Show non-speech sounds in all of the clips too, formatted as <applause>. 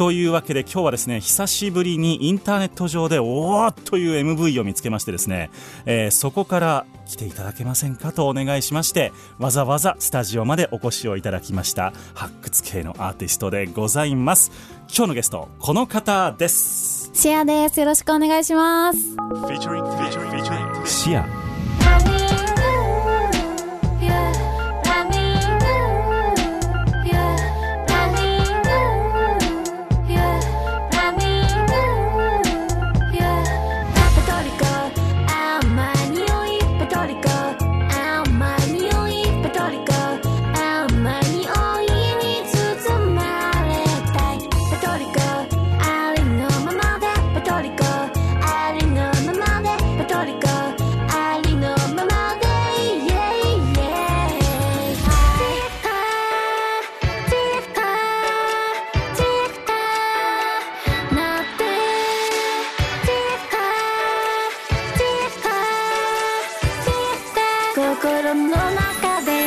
というわけで今日はですね久しぶりにインターネット上でおーという MV を見つけましてですね、えーそこから来ていただけませんかとお願いしましてわざわざスタジオまでお越しをいただきました発掘系のアーティストでございます今日のゲストこの方ですシェアです。よろしくお願いします。シア心の中で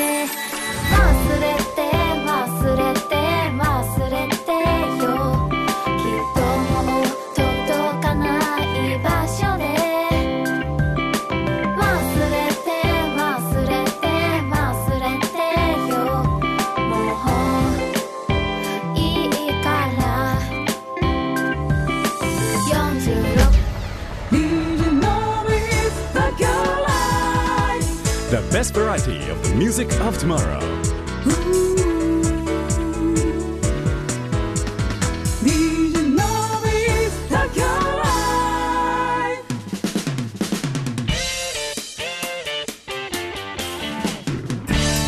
best variety of the music of tomorrow.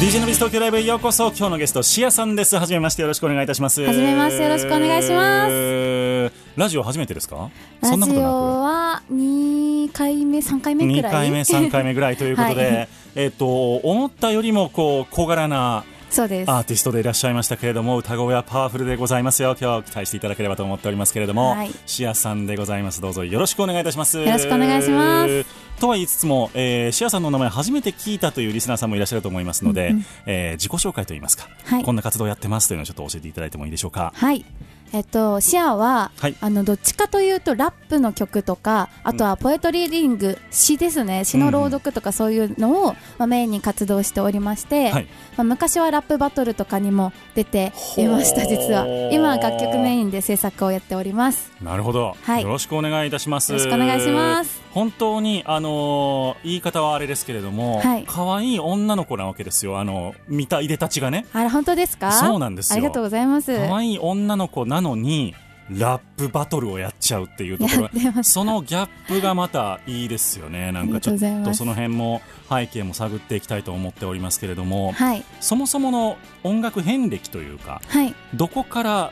DJ のビス東京ライブへようこそ。今日のゲストシアさんです。はじめましてよろしくお願いいたします。はじめましてよろしくお願いします。ラジオ初めてですか？ラジオそんなことなは2回目3回く2目くらい？回目3回目ぐらいということで、<laughs> はい。えっと思ったよりもこう小柄なそうです。アーティストでいらっしゃいましたけれども歌声はパワフルでございますよ。今日期待していただければと思っておりますけれども、はい。シアさんでございます。どうぞよろしくお願いいたします。よろしくお願いします。とは言いつつも、えーシアさんのお名前初めて聞いたというリスナーさんもいらっしゃると思いますので、えー自己紹介といいますか、はい。こんな活動をやってますというのをちょっと教えていただいてもいいでしょうか？はい。えっと、シアは、はい。あのどっちかというとラップの曲とかあとはポエトリーリング詩ですね。詩の朗読とかそういうのを、まあ、メインに活動しておりまして、はいまあ、昔はラップバトルとかにも出ていました実は。今は楽曲メインで制作をやっております。なるほど、はい。よろしくお願いいたします。よろしくお願いします。本当にあのー言い方はあれですけれども、はい。可愛い女の子なわけですよ。あの見たいでたちがね。あれ本当ですか？そうなんですよ。ありがとうございます。可愛い女の子なのにラップバトルをやっちゃうっていうところ。そのギャップがまたいいですよね。なんかちょっとその辺も背景も探っていきたいと思っておりますけれども、はい。そもそもの音楽遍歴というかはい。どこから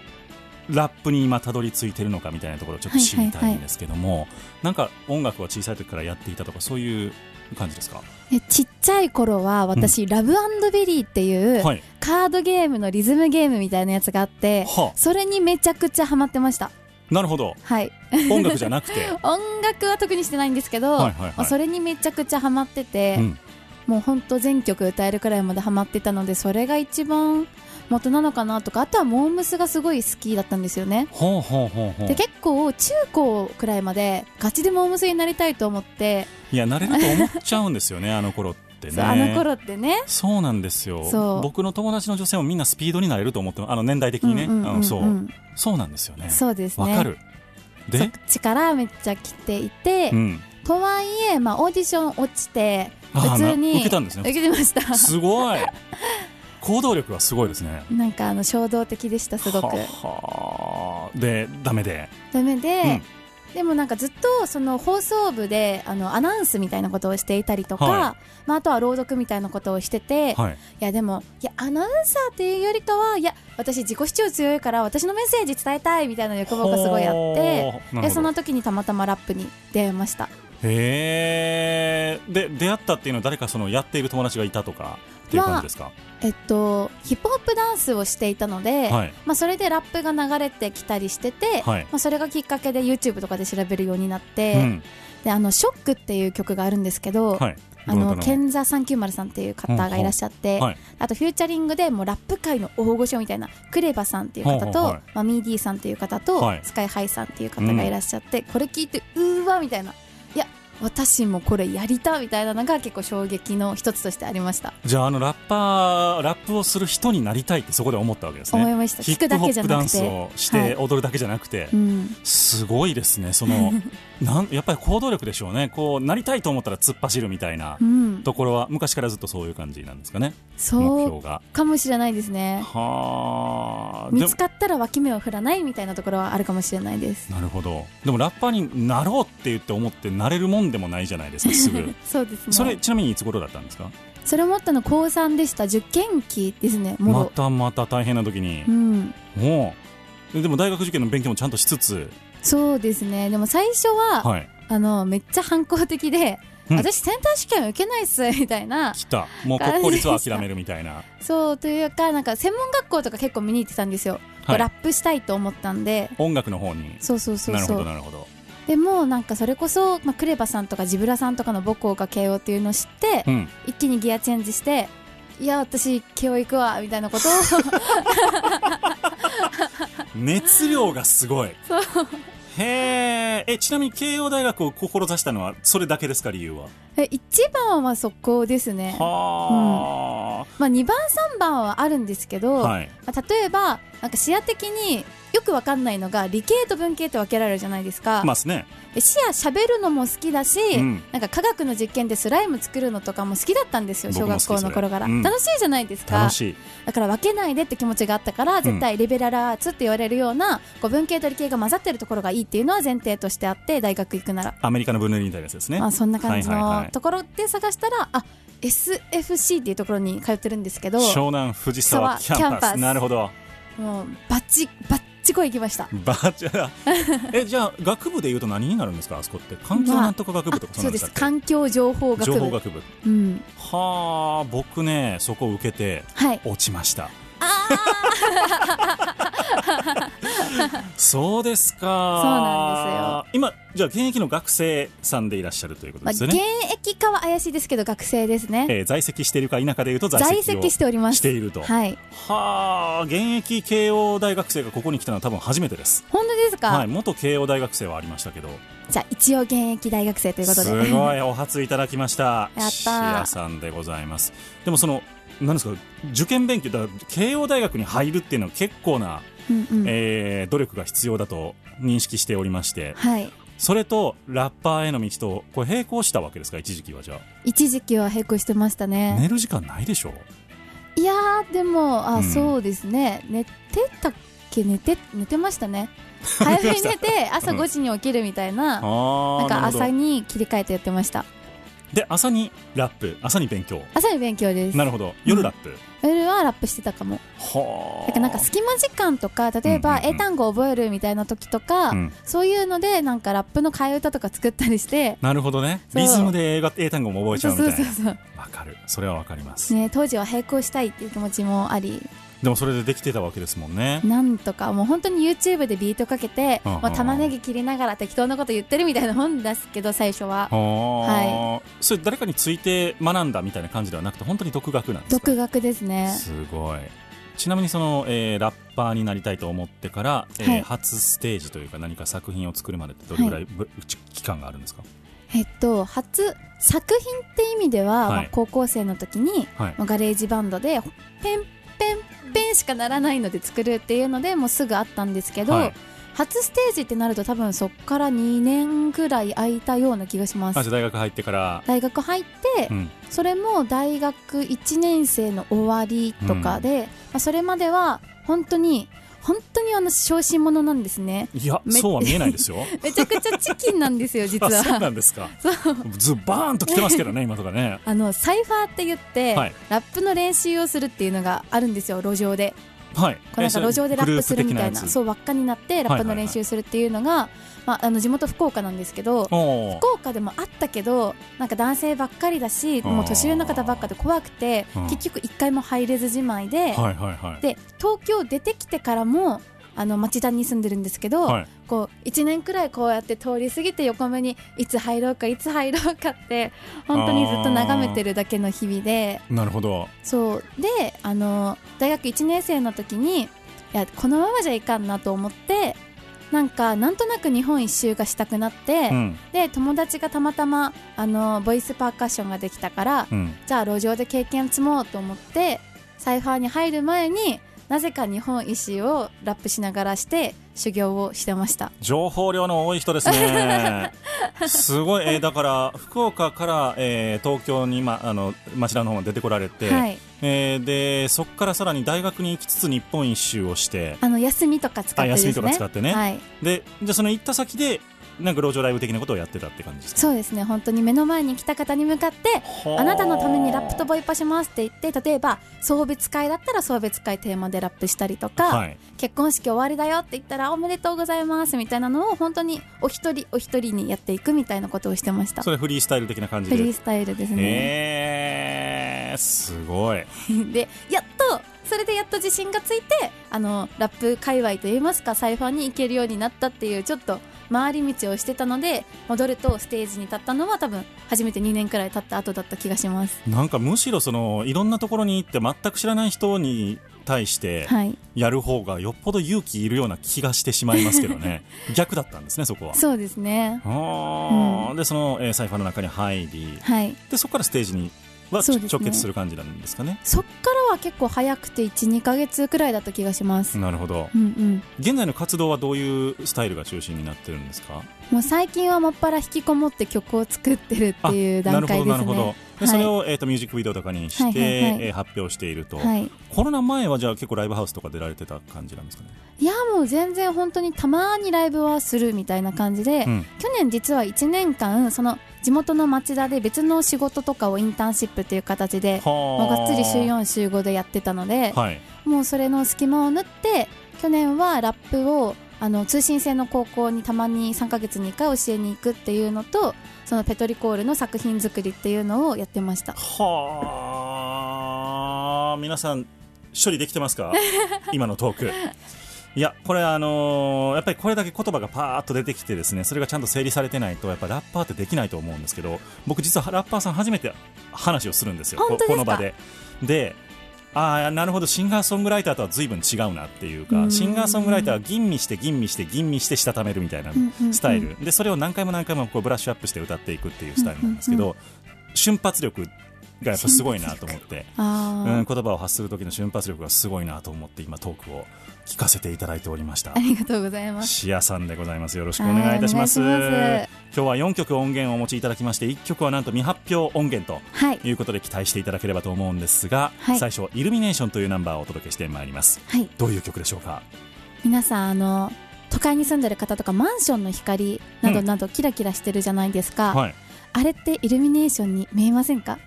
ラップに今たどり着いてるのかみたいなところをちょっと知りたいんですけども、なんか音楽は小さい時からやっていたとかそういう感じですか、えちっちゃい頃は私、ラブベリーっていう、はい。カードゲームのリズムゲームみたいなやつがあってはあ。それにめちゃくちゃハマってました。なるほど。はい。音楽じゃなくて、<laughs> 音楽は特にしてないんですけど、はいはいはい。まあそれにめちゃくちゃハマってて、うん。もう本当全曲歌えるくらいまでハマってたのでそれが一番元なのかなとかあとはモームスがすごい好きだったんですよね。ほうほうほうほう。で結構中高くらいまでガチでモームスになりたいと思って、いや慣れると思っちゃうんですよね <laughs> あの頃ってね。あの頃ってね。そうなんですよ。僕の友達の女性もみんなスピードになれると思ってあの年代的にね、うんうんうんうんうん。そう。そうなんですよね。そうですね。わかる。で？そ力めっちゃ来ていて、うん。とはいえ、まあ、オーディション落ちて普通にな受けたんですね。受けてました。すごい。行動力はすごいですね。なんかあの衝動的でしたすごく。でダメで？ダメで、でもなんかずっとその放送部であのアナウンスみたいなことをしていたりとか、はまあ、あとは朗読みたいなことをしてて、はい。いやでもいやアナウンサーっていうよりかはいや私自己主張強いから私のメッセージ伝えたいみたいな欲望がすごいあってでその時にたまたまラップに出会いましたへえで出会ったっていうのは誰かそのやっている友達がいたとかっていう感じですか、えっとヒップホップダンスをしていたので、はい。まあ、それでラップが流れてきたりしてて、はい。まあ、それがきっかけで YouTube とかで調べるようになって、うん。であのショックっていう曲があるんですけど、はい。あのケンザ390さんっていう方がいらっしゃって、はい。あとフューチャリングでもうラップ界の大御所みたいなクレバさんっていう方と、はいまあ、ミーディーさんっていう方と、はい。スカイハイさんっていう方がいらっしゃって、これ聞いてうーわみたいな私もこれやりたみたいなのが結構衝撃の一つとしてありました、じゃああのラッパーラップをする人になりたいってそこで思ったわけですね。思いました。聞くだプホップダンけじゃなくて。スをしはい。て踊るだけじゃなくて、うん、すごいですね。その <laughs> なんやっぱり行動力でしょうね。こうなりたいと思ったら突っ走るみたいな。うん、ところは昔からずっとそういう感じなんですかね。目そう標がかもしれないですね。はあ。見つかったら脇目を振らないみたいなところはあるかもしれないです。なるほど。でもラッパーになろうって言って思ってなれるもんでもないじゃないですか <laughs> すぐ。そうですね。それちなみにいつ頃だったんですか？それ思ったの高3でした受験期ですねまたまた大変な時に。うん。もう。でも大学受験の勉強もちゃんとしつつ。そうですね。でも最初は、はい。あのめっちゃ反抗的で、うん。私センター試験受けないっすみたいな。来た。もう国公立は諦めるみたいな。<laughs> そうというかなんか専門学校とか結構見に行ってたんですよ、はい。ラップしたいと思ったんで。音楽の方に。そうそうそうなるほそうどなるほど。でもなんかそれこそ、まあ、クレバさんとかジブラさんとかの母校が慶応っていうのを知って、うん。一気にギアチェンジしていや私慶応行くわみたいなことを。<laughs> 熱量がすごい <laughs> へー。えちなみに慶応大学を志したのはそれだけですか理由は？え一番はそこですね。はまあ、2番3番はあるんですけど、あ、はい。まあ、例えばなんか視野的によくわかんないのが理系と文系って分けられるじゃないですか、ますねで視野喋るのも好きだし、うん。なんか科学の実験でスライム作るのとかも好きだったんですよ小学校の頃から、うん。楽しいじゃないですか。だから分けないでって気持ちがあったから絶対リベラルアーツって言われるような、こう文系と理系が混ざってるところがいいっていうのは前提としてあって大学行くなら、アメリカの分類みたいなやつですね。まあ、そんな感じのところで探したら、あ SFC っていうところに通ってるんですけど湘南藤沢キャンパスキャンパスなるほどもうバッチバッチコイ行きました。バーチャ <laughs> えじゃあ学部でいうと何になるんですか？あそこって。環境なんとか学部とかあそうです。環境情報学部。情報学部。うん。はあ僕ねそこ受けてはい。落ちました <laughs> そうですか。そうなん今じゃあ現役の学生さんでいらっしゃるということまあ、現ですよね、役かは怪しいですけど学生ですね。えー在籍しているか否かでいうと在在籍を籍しております。していると。はい。はあ現役慶応大学生がここに来たのは多分初めてです。本当ですか、はい元慶応大学生はありましたけど。じゃあ一応現役大学生ということすでごいお初いただきました。やったー。シアさんでございます。でもその何ですか受験勉強だ慶応大学に入るっていうのは結構な、うんうん。えー努力が必要だと認識しておりましてはい。それとラッパーへの道とこれ並行したわけですか一時期はじゃあ。一時期は並行してましたね。寝る時間ないでしょ？いやーでもあ、うん。そうですね。寝てたっけ？寝て寝てましたね。<laughs> 早めに寝て朝うん。5時に起きるみたいな、あーなんか朝に切り替えてやってましたで朝にラップ朝に勉強。朝に勉強です。なるほど。夜ラップ、夜はラップしてたかも。はあ。だからなんか隙間時間とか例えうんうんうん。ば英単語を覚えるみたいな時とか、うん。そういうのでなんかラップの替え歌とか作ったりして。なるほどね。リズムで英語英単語も覚えちゃうみたいな。わかる。それはわかります、ね当時は並行したいっていう気持ちもありでもそれでできてたわけですもんね。なんとかもう本当に YouTube でビートかけて、うんうんまあ、玉ねぎ切りながら適当なこと言ってるみたいな本ですけど最初は。はそれ誰かについて学んだみたいな感じではなくて本当に独学なんですか？独学ですね。すごい。ちなみにその、えーラッパーになりたいと思ってから、えーはい。初ステージというか何か作品を作るまでってどれぐらいぶ、期間があるんですか？えっと初作品って意味では、はい。まあ高校生の時に、はい。まあガレージバンドでペンペンペンしかならないので作るっていうのでもうすぐあったんですけど、はい。初ステージってなると多分そっから2年ぐらい空いたような気がします。大学入ってから。大学入って、うん。それも大学1年生の終わりとかで、まあ、それまでは本当に本当にあの小心者なんですね。いやめそうは見えないですよ。<laughs> めちゃくちゃチキンなんですよ <laughs> 実あそうなはんですか。<laughs> ズバーンと来てますけどね今とかね。あのサイファーって言って、はい。ラップの練習をするっていうのがあるんですよ路上ではい。こうなんか路上でラップするみたいなそう輪っかになってラップの練習するっていうのが、まあ、あの地元福岡なんですけど福岡でもあったけどなんか男性ばっかりだしもう年上の方ばっかで怖くてうん。結局一回も入れずじまいで、で東京出てきてからもあの町田に住んでるんですけど、はい。こう1年くらいこうやって通り過ぎて横目にいつ入ろうかいつ入ろうかって本当にずっと眺めてるだけの日々で。なるほど。そう。であの大学1年生の時にいやこのままじゃいかんなと思ってなんかなんとなく日本一周がしたくなって、うん。で友達がたまたまあのボイスパーカッションができたから、うん。じゃあ路上で経験積もうと思ってサイファーに入る前になぜか日本一周をラップしながらして修行をしてました。情報量の多い人ですね。<laughs> すごい、えーだから福岡から、えー東京に、ま、あの町田の方まで出てこられて、はい。えーでそこからさらに大学に行きつつ日本一周をしてあの休みとか使ってですね。あ休みとか使ってね。はい。でじゃあその行った先でなんか路上ライブ的なことをやってたって感じですか？そうですね。本当に目の前に来た方に向かってはあ。なたのためにラップとボイパしますって言って例えば送別会だったら送別会テーマでラップしたりとか、はい。結婚式終わりだよって言ったらおめでとうございますみたいなのを本当にお一人お一人にやっていくみたいなことをしてました。それフリースタイル的な感じで？フリースタイルですね、えー、すごい。<laughs> でやっとそれでやっと自信がついてあのラップ界隈といいますかサイファーに行けるようになったっていうちょっと回り道をしてたので戻るとステージに立ったのは多分初めて2年くらい経った後だった気がします。なんかむしろそのいろんなところに行って全く知らない人に対してはい。やる方がよっぽど勇気いるような気がしてしまいますけどね。<laughs> 逆だったんですねそこは。そうですね。あー。でその、えーサイファーの中に入りはい。でそこからステージには、直結する感じなんですかね。そっからは結構早くて12ヶ月くらいだった気がします、なるほど。うんうん。現在の活動はどういうスタイルが中心になってるんですか？もう最近はもっぱら引きこもって曲を作ってるっていう段階ですね。なるほどなるほど。で、それを、えー、とミュージックビデオとかにして、はいはいはい。えー発表していると、はい。コロナ前はじゃあ結構ライブハウスとか出られてた感じなんですかね、いやもう全然本当にたまにライブはするみたいな感じで、うん。去年実は1年間その地元の町田で別の仕事とかをインターンシップっていう形でもうがっつり週4週5でやってたので、はい。もうそれの隙間を縫って去年はラップをあの通信制の高校にたまに3ヶ月に1回教えに行くっていうのとそのペトリコールの作品作りっていうのをやってました。はあ。皆さん処理できてますか？今のトークいやこれあのーやっぱりこれだけ言葉がパーッと出てきてですねそれがちゃんと整理されてないとやっぱラッパーってできないと思うんですけど僕実はラッパーさん初めて話をするんですよ。ここの場で。でああなるほどシンガーソングライターとは随分違うなっていうかうんシンガーソングライターは吟味して吟味して吟味してしたためるみたいなスタイル。でそれを何回も何回もこうブラッシュアップして歌っていくっていうスタイルなんですけど瞬発力がやっぱすごいなと思って、うん、言葉を発する時の瞬発力がすごいなと思って今トークを聞かせていただいておりました。ありがとうございます。シアさんでございます。よろしくお願いいたします。今日は4曲音源をお持ちいただきまして1曲はなんと未発表音源とはい。いうことで期待していただければと思うんですが、はい。最初イルミネーションというナンバーをお届けしてまいります。はい。どういう曲でしょうか？皆さんあの都会に住んでる方とかマンションの光などなどキラキラしてるじゃないですか、はい。あれってイルミネーションに見えませんか？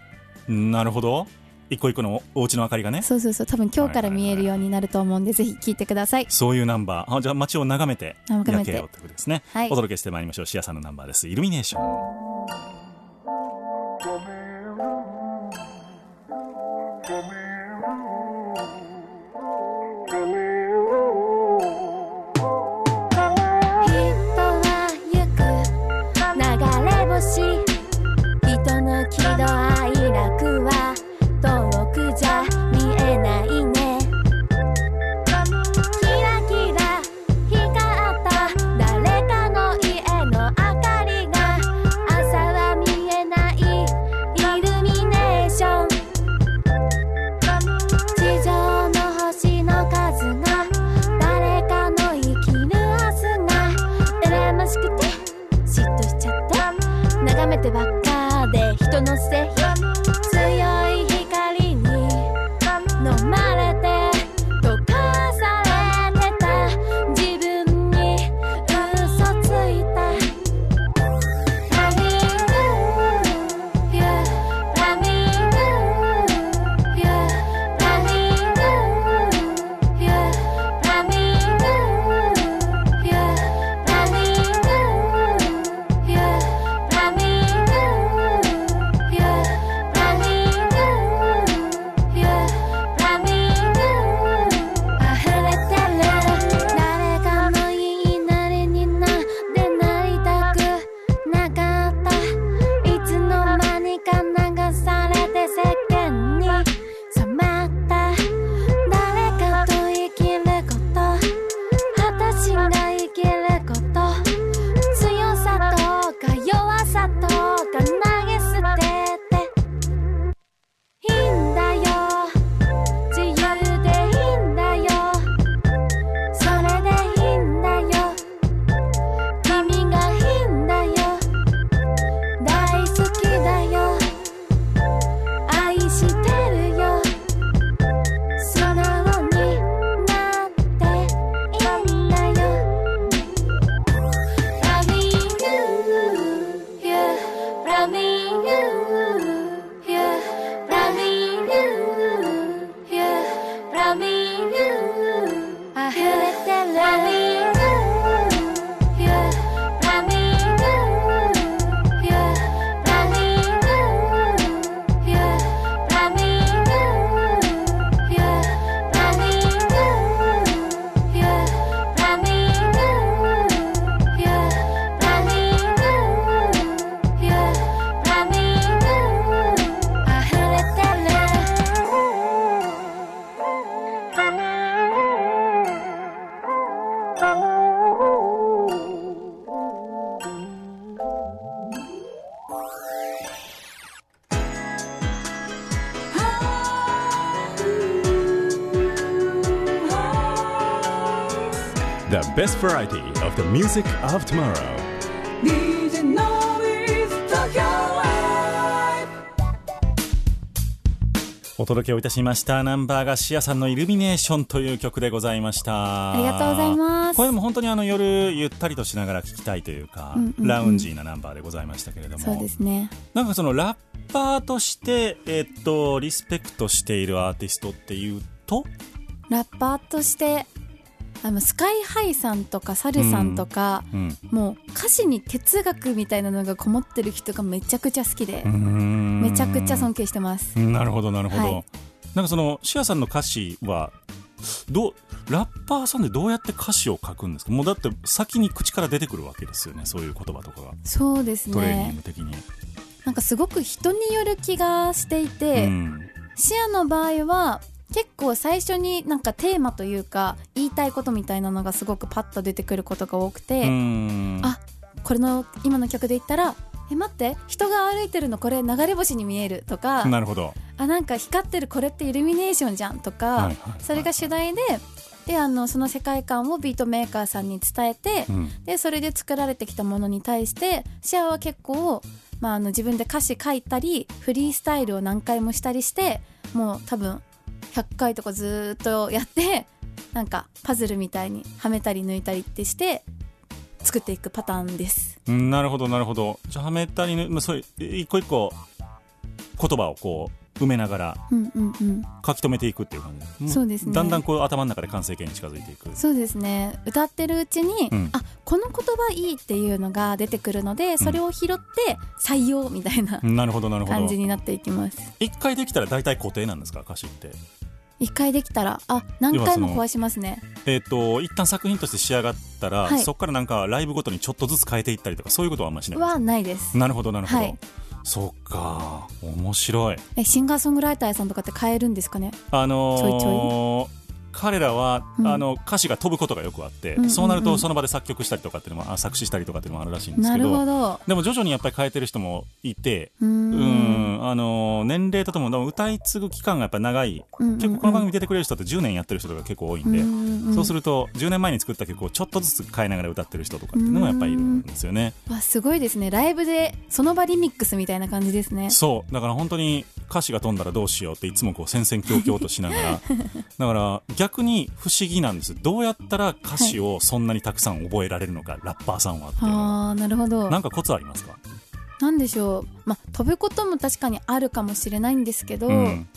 なるほど一個一個のお家の明かりがね。そうそうそう。多分今日から見えるようになると思うんでぜひ聞いてください。そういうナンバー。あじゃあ街を眺めて夜景をということですね、はい。お届けしてまいりましょう。シアさんのナンバーです。イルミネーション best variety of the music of tomorrow. DJ Noise Tokyo Live お届けをいたしましたナンバーがシアさんのイルミネーションという曲でございました。ありがとうございます。これも本当にあの夜ゆったりとしながら聴きたいというか、うんうんうん。ラウンジーなナンバーでございましたけれども。そうですね。なんかそのラッパーとして、えっとリスペクトしているアーティストっていうと？ラッパーとしてあのスカイハイさんとかサルさんとか、うんもう歌詞に哲学みたいなのがこもってる人がめちゃくちゃ好きで、めめちゃくちゃ尊敬してます。なるほどなるほど、はい。なんかそのシアさんの歌詞はどうラッパーさんでどうやって歌詞を書くんですか？もうだって先に口から出てくるわけですよねそういう言葉とかが。そうですトレーニンねグ的に、なんかすごく人による気がしていて、うん。シアの場合は結構最初になんかテーマというか言いたいことみたいなのがすごくパッと出てくることが多くて、うん。あこれの今の曲で言ったら「え待って人が歩いてるのこれ流れ星に見える」とかなるほど「あなんか光ってるこれってイルミネーションじゃん」とか、はいはいはい。それが主題でであのその世界観をビートメーカーさんに伝えて、うん。でそれで作られてきたものに対してシアは結構、まあ、あの自分で歌詞書いたりフリースタイルを何回もしたりしてもう多分100回とかずーっとやってなんかパズルみたいにはめたり抜いたりってして作っていくパターンです。うんなるほどなるほど。じゃあはめたりね、まあ、そういう一個一個言葉をこう埋めながらうんうんうん、書き留めていくっていう感じ。そうですね。だんだんこう頭の中で完成形に近づいていく。そうですね。歌ってるうちに、うん。あこの言葉いいっていうのが出てくるのでそれを拾って採用みたいななるほどなるほど。感じになっていきます。一回できたら大体固定なんですか？歌詞って一回できたらあ何回も壊しますね。えっ、と一旦作品として仕上がったら、はい。そこからなんかライブごとにちょっとずつ変えていったりとかそういうことはあんましないんですはないです。かなるほどなるほど、はい。そっか。面白い。えシンガーソングライターさんとかって変えるんですかね？あのーちょいちょ彼らは、うん。あの歌詞が飛ぶことがよくあって、うんうんうん。そうなるとその場で作曲したりとかっていうのもあ作詞したりとかっていうのもあるらしいんですなるけどほど。でも徐々にやっぱり変えてる人もいてうん。分、あのー年齢とともに歌い継ぐ期間がやっぱ長い、うんうんうん。結構この番組出てくれる人って10年やってる人とか結構多いんで、うんうんそうすると10年前に作った曲をちょっとずつ変えながら歌ってる人とかっていうのもやっぱりいるんですよね。わすごいですね。ライブでその場リミックスみたいな感じですね。そう。だから本当に歌詞が飛んだらどうしようっていつもこう戦々恐々としながら。<laughs> だから逆に不思議なんです。どうやったら歌詞をそんなにたくさん覚えられるのか、ラッパーさんはっていうのは。ああなるほど。なんかコツありますか、なんでしょう。まあ飛ぶことも確かにあるかもしれないんですけど、うん。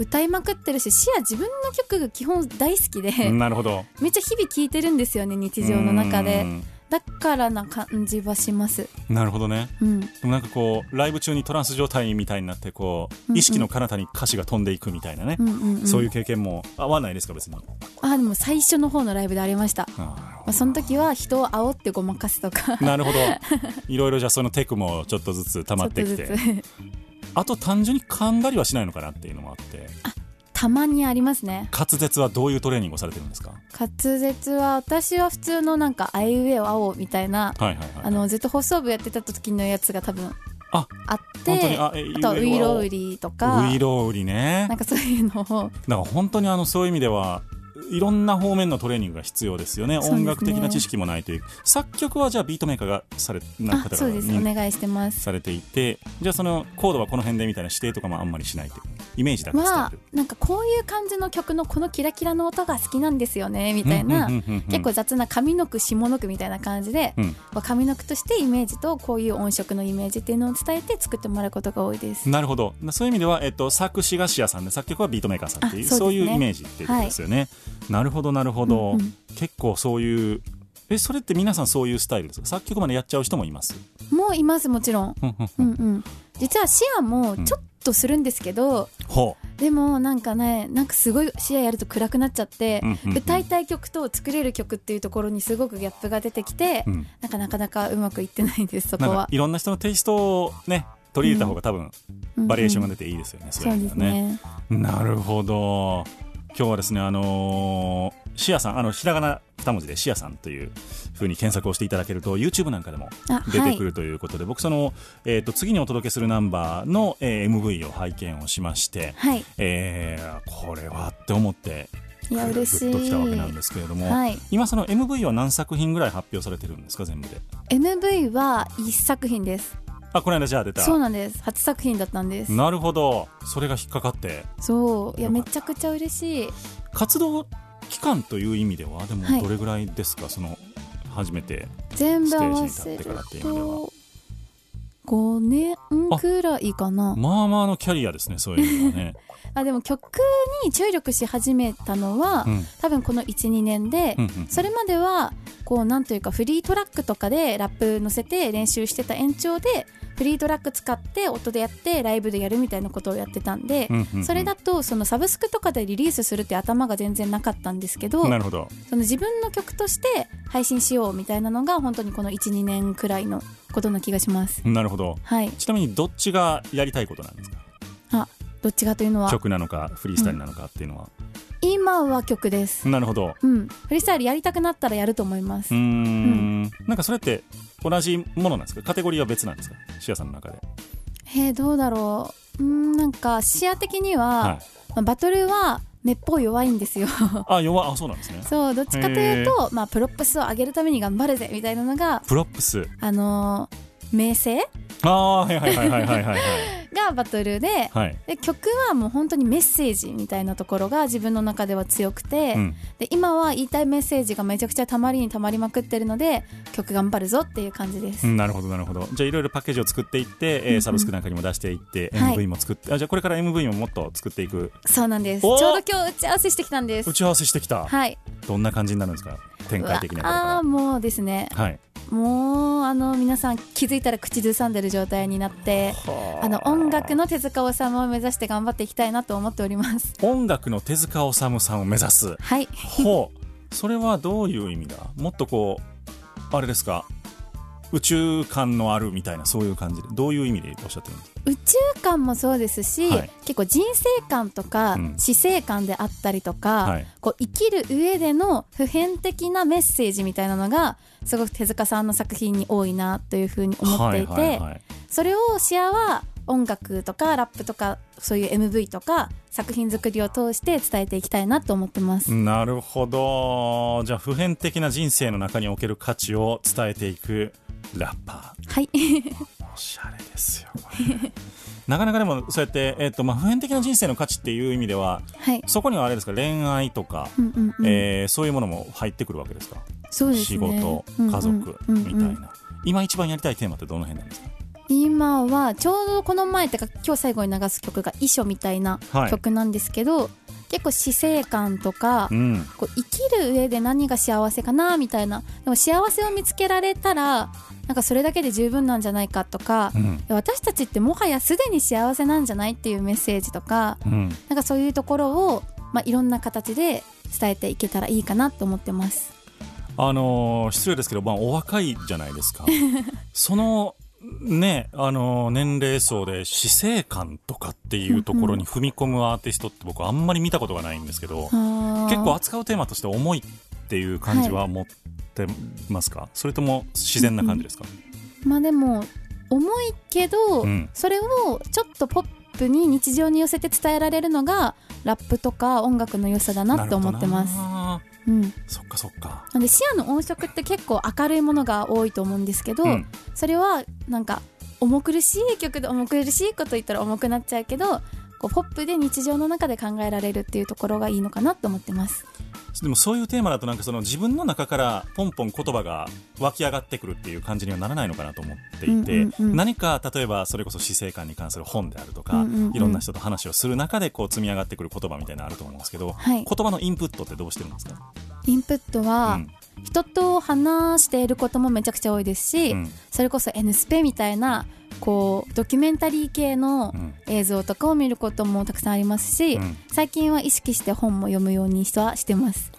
歌いまくってるしシア自分の曲が基本大好きで、なるほど。めっちゃ日々聴いてるんですよね日常の中で。うんだからな感じはします。なるほどね。うん。でもなんかこうライブ中にトランス状態みたいになってこうんううん。意識の彼方に歌詞が飛んでいくみたいなね、うんうんうん。そういう経験も合わないですか別に。あでも最初の方のライブでありました、あまあ、その時は人を煽ってごまかすとか。ーなるほど。<laughs> いろいろじゃあそのテクもちょっとずつ溜まってきて。あと単純に噛んだりはしないのかなっていうのもあってたまにありますね。滑舌はどういうトレーニングをされてるんですか？滑舌は私は普通のなんか「あいうえおあお」みたいなはいはいはいあのずっと放送部やってた時のやつが多分ああってあとはウイロウリリとか。ウイロウリね。なんかそういうのを。だから本当にあのそういう意味ではいろんな方面のトレーニングが必要ですよね。ね。音楽的な知識もないという。作曲はじゃあビートメーカーがされなあ方がそうです。お願いしてます。されていて。じゃあそのコードはこの辺でみたいな指定とかもあんまりしないという。イメージだけ伝えはるなんかこういう感じの曲のこのキラキラの音が好きなんですよねみたいな。結構雑な上の句下の句みたいな感じで、うん。上の句としてイメージとこういう音色のイメージっていうのを伝えて作ってもらうことが多いです。なるほど。そういう意味では、えっと、作詞がシアさんで作曲はビートメーカーさんっていうあそうね。そういうイメージっていうことですよね、なるほどなるほど、うんうん。結構そういうえそれって皆さんそういうスタイルですか？作曲までやっちゃう人もいます。もういますもちろん。うんうんううんんうん。実は視野もちょっとするんですけど、ほでもなんかねなんかすごい視野やると暗くなっちゃって、うんうんうん。歌いたい曲と作れる曲っていうところにすごくギャップが出てきて、う、うん、なんかなかなかうまくいってないですそこは。いろんな人のテイストをね取り入れた方が多分バリエーションが出ていいですよね、そうそうですいうではねね。なるほど今日はですねあのーシアさんあのひらがな2文字でシアさんというふうに検索をしていただけると YouTube なんかでもあ出てくるということで、僕その、えー、と次にお届けするナンバーの、えー MV を拝見をしまして、はい。えーこれはって思っていや嬉しい。ときたわけなんですけれども、はい。今その MV は何作品ぐらい発表されてるんですか全部で？MV は1作品ですあこの間じゃあ出た。そうなんです。初作品だったんです。なるほど。それが引っかかって。そう。いやめちゃくちゃ嬉しい。活動期間という意味ではでもはい。どれぐらいですか、その初めて全部合わせるからっていう意味では。と5年くらいかな。まあまあのキャリアですねそういう意味ではね、<laughs> あでも曲に注力し始めたのは、うん。多分この12年で、うんうんそれまではこうなんというかフリートラックとかでラップ乗せて練習してた延長でフリートラック使って音でやってライブでやるみたいなことをやってたんで、うんうんうん。それだとそのサブスクとかでリリースするって頭が全然なかったんですけどなるほど。その自分の曲として配信しようみたいなのが本当にこの12年くらいのことな気がします。なるほど。はい。ちなみにどっちがやりたいことなんですか？あどっちかというのは？曲なのかフリースタイルなのかっていうのは、今は曲です。なるほど。うん。フリースタイルやりたくなったらやると思います。うーん。なんかそれって同じものなんですか？カテゴリーは別なんですか？シアさんの中で。えー、どうだろう。うーんなんかシア的には、はい。まあバトルはめっぽう弱いんですよ。<laughs> あ弱あそうなんですね。そう。どっちかというと、まあ、 props を上げるために頑張るぜみたいなのが props。あのー名声？ああはいはいはいはいはいはい。は <laughs> いがバトルではい。で曲はもう本当にメッセージみたいなところが自分の中では強くて、うん。で今は言いたいメッセージがめちゃくちゃたまりにたまりまくってるので曲頑張るぞっていう感じです、うんなるほどなるほど。じゃあいろいろパッケージを作っていって、えーサブスクなんかにも出していって、はい。MV も作ってあじゃあこれから MV ももっと作っていく。そうなんです。ちょおうど今日打ち合わせしてきたんです。打ち合わせしてきた、はい。どんな感じになるんですか？展開的にはこれああーもうですね。はい。もうあの皆さん気づいたら口ずさんでる状態になってあ。の音楽の手塚治虫を目指して頑張っていきたいなと思っております。音楽の手塚治虫さんを目指すはいほうそれはどういう意味だもっとこうあれですか宇宙感のあるみたいなそういう感じでどういう意味でおっしゃってるんですか？宇宙観もそうですし、はい。結構人生観とか、うん。死生観であったりとか、はい。こう生きる上での普遍的なメッセージみたいなのがすごく手塚さんの作品に多いなというふうに思っていて、それをシアは音楽とかラップとかそういう MV とか作品作りを通して伝えていきたいなと思ってます、なるほど。じゃあ普遍的な人生の中における価値を伝えていくラッパはい。ーおしゃれですよ。<laughs> なかなかでもそうやって、えっとまあ、普遍的な人生の価値っていう意味でははい。そこにはあれですか？恋愛とか、うんうんうんえーそういうものも入ってくるわけですか？そうですね。仕事うんうん家族みたいな、うんうん今一番やりたいテーマってどの辺なんですか？今はちょうどこの前ってか今日最後に流す曲が「遺書」みたいなはい。曲なんですけど、結構死生観とか、うん。こう生きる上で何が幸せかなみたいな。でも幸せを見つけられたらなんかそれだけで十分なんじゃないかとか、うん。私たちってもはやすでに幸せなんじゃないっていうメッセージとかうん。なんかそういうところを、まあ、いろんな形で伝えていけたらいいかなと思ってます。あのー失礼ですけど、まあ、お若いじゃないですか。<laughs> そのねあのー年齢層で死生観とかっていうところに踏み込むアーティストって僕あんまり見たことがないんですけど結結構扱うテーマとして重いっていう感じは持ってますか、それとも自然な感じですか、まあでも重いけど、うん。それをちょっとポップに日常に寄せて伝えられるのがラップとか音楽の良さだなって思ってます。なうん、そっかそっか。なんで視野の音色って結構明るいものが多いと思うんですけど、うん。それはなんか重苦しい曲で重苦しいこと言ったら重くなっちゃうけどこうポップで日常の中で考えられるっていうところがいいのかなと思ってます。でもそういうテーマだとなんかその自分の中からポンポン言葉が湧き上がってくるっていう感じにはならないのかなと思っていて、うんうんうん。何か例えばそれこそ死生観に関する本であるとか、うんうんうん。いろんな人と話をする中でこう積み上がってくる言葉みたいなのあると思うんですけど、はい。言葉のインプットってどうしてるんですか、インプットは、うん。人と話していることもめちゃくちゃ多いですし、うん。それこそ N スペみたいなこうドキュメンタリー系のうん。映像とかを見ることもたくさんありますし、うん。最近は意識して本も読むようにはしてます。あ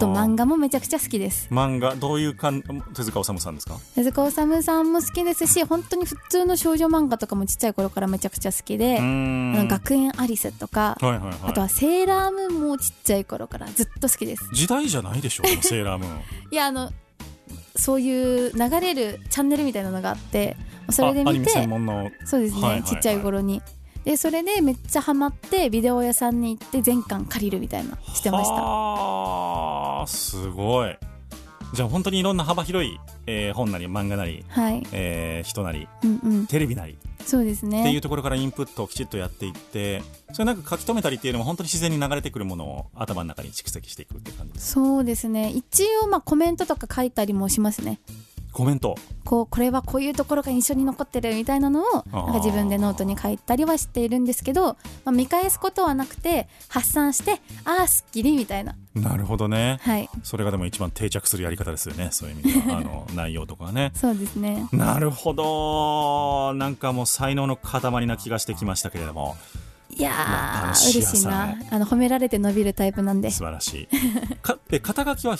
と漫画もめちゃくちゃ好きです。漫画どういうかん手塚治虫さんですか？手塚治虫さんも好きですし本当に普通の少女漫画とかもちっちゃい頃からめちゃくちゃ好きで、あの学園アリスとか、はいはいはい。あとはセーラームーンもちっちゃい頃からずっと好きです。時代じゃないでしょセーラームーン。<laughs> いやあのそういう流れるチャンネルみたいなのがあってそれで見てそうですね、はいはいはい。ちっちゃい頃に。でそれでめっちゃハマってビデオ屋さんに行って全巻借りるみたいなしてました。あすごいじゃあ本当にいろんな幅広い、えー本なり漫画なり、はい。えー人なりうんうん。テレビなりそうですね。っていうところからインプットをきちっとやっていってそれなんか書き留めたりっていうのも本当に自然に流れてくるものを頭の中に蓄積していくって感じですそうですね。一応まあコメントとか書いたりもしますねコメント。こうこれはこういうところが印象に残ってるみたいなのをなんか自分でノートに書いたりはしているんですけど、まあ、見返すことはなくて発散してああすっきりみたいな。なるほどね。はい。それがでも一番定着するやり方ですよね。そういう意味では。<laughs> あの内容とかはね。そうですね。なるほど。なんかもう才能の塊な気がしてきましたけれどもいやー嬉しいな。あの褒められて伸びるタイプなんで。素晴らしい。<laughs> かえ肩書きは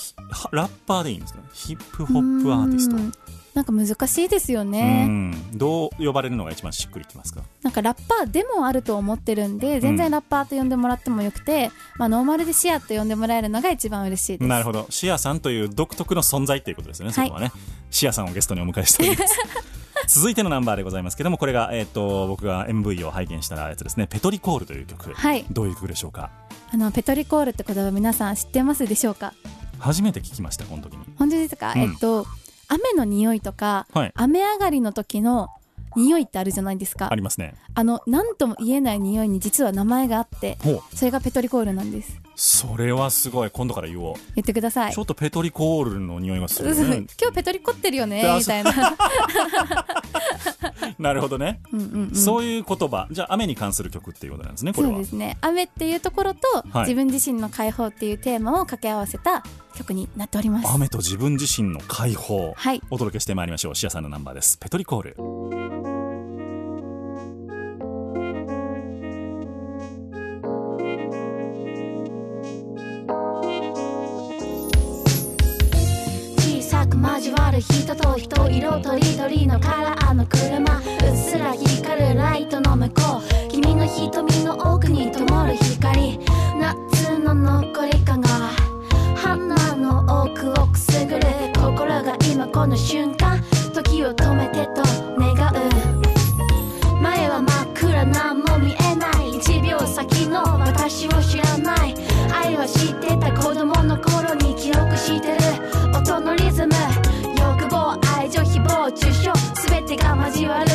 ラッパーでいいんですか？ヒップホップアーティスト。うん。なんか難しいですようねん。どう呼ばれるのが一番しっくりきますか？なんかラッパーでもあると思ってるんで全然ラッパーと呼んでもらってもよくて、まあ、ノーマルでシアと呼んでもらえるのが一番嬉しいです。なるほど。シアさんという独特の存在っていうことですよね、そこはね。シアさんをゲストにお迎えしております <laughs> <laughs> 続いてのナンバーでございますけどもこれが、えー、と僕が MV を拝見したやつですね「ペトリコール」という曲、はい。どういう曲でしょうか？あのペトリコールって言葉皆さん知ってますでしょうか？初めて聞きましたこの時に。本当ですか、うん。えっと雨の匂いとか、はい。雨上がりの時の匂いってあるじゃないですか。ありますね。あの何とも言えない匂いに実は名前があってそれがペトリコールなんですそれはすごい。今度から言おう、言ってください。ちょっとペトリコールの匂いがする <laughs> 今ね日ペトリコってるよねあみたいな。<laughs> なるほどね、うんうん、うん、そういう言葉。じゃあ雨に関する曲っていうことなんですねこれは。そうですね。雨っていうところと、はい。自分自身の解放っていうテーマを掛け合わせた曲になっております。雨と自分自身の解放、はい。お届けしてまいりましょう。シアさんのナンバーです。ペトリコール交わる人と人色とりどりのカラーの車。うっすら光るライトの向こう。君の瞳の奥に灯る光。夏の残り香が。花の奥をくすぐる心が今この瞬間。時を止めてと願う。前は真っ暗なんも見えない。1秒先の私を知らない。愛は知ってた子供の頃に記憶してる。中小全てが交わる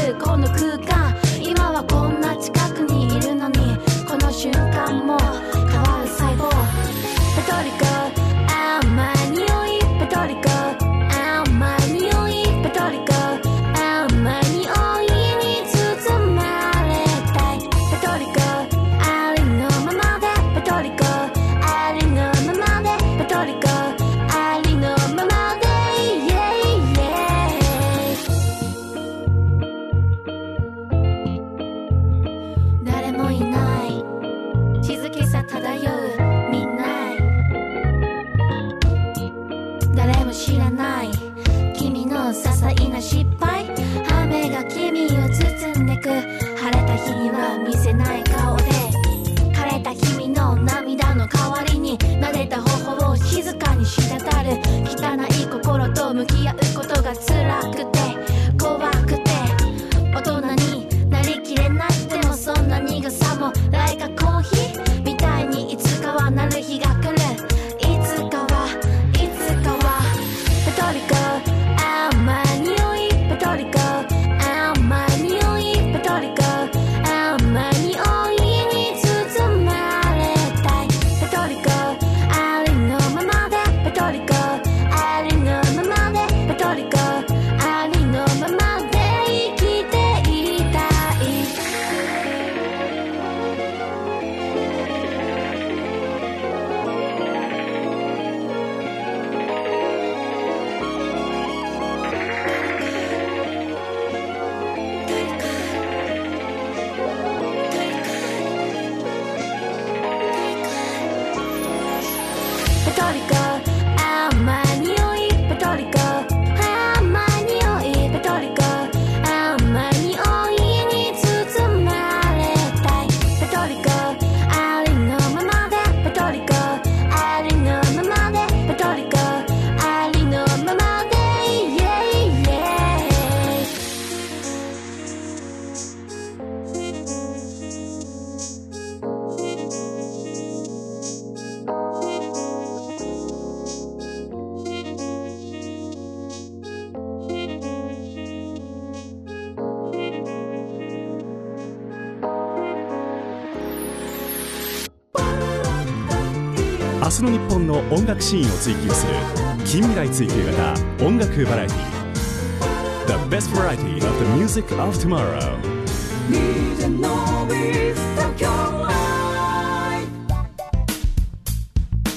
本の音楽シーンを追求する近未来追求型音楽バラエティ The best variety of the music of tomorrow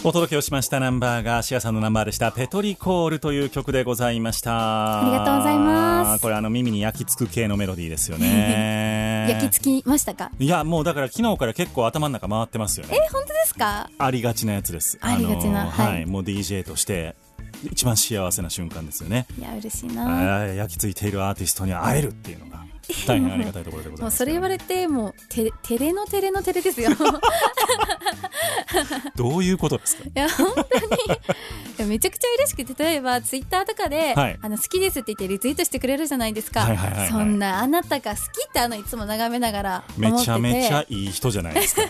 お届けをしましたナンバーがシアさんのナンバーでした「ペトリコール」という曲でございました。ありがとうございます。これあの耳に焼き付く系のメロディーですよね。<laughs> 焼き付きましたか？いやもうだから昨日から結構頭の中回ってますよね。え本当ですか？ありがちなやつです。ありがちなのはい。もう DJ として一番幸せな瞬間ですよね。いや嬉しいあなー焼き付いているアーティストに会えるっていうのが大変ありがたいところでございます。それ言われてもうテレテレのテレのテレですよ。い <laughs> どういうことですか？や本当に。<laughs> めちゃくちゃ嬉しくて例えばツイッターとかで、はい。あの好きですって言ってリツイートしてくれるじゃないですか、はいはいはいはい。そんなあなたが好きってあのいつも眺めながら思ってて。めちゃめちゃいい人じゃないですか。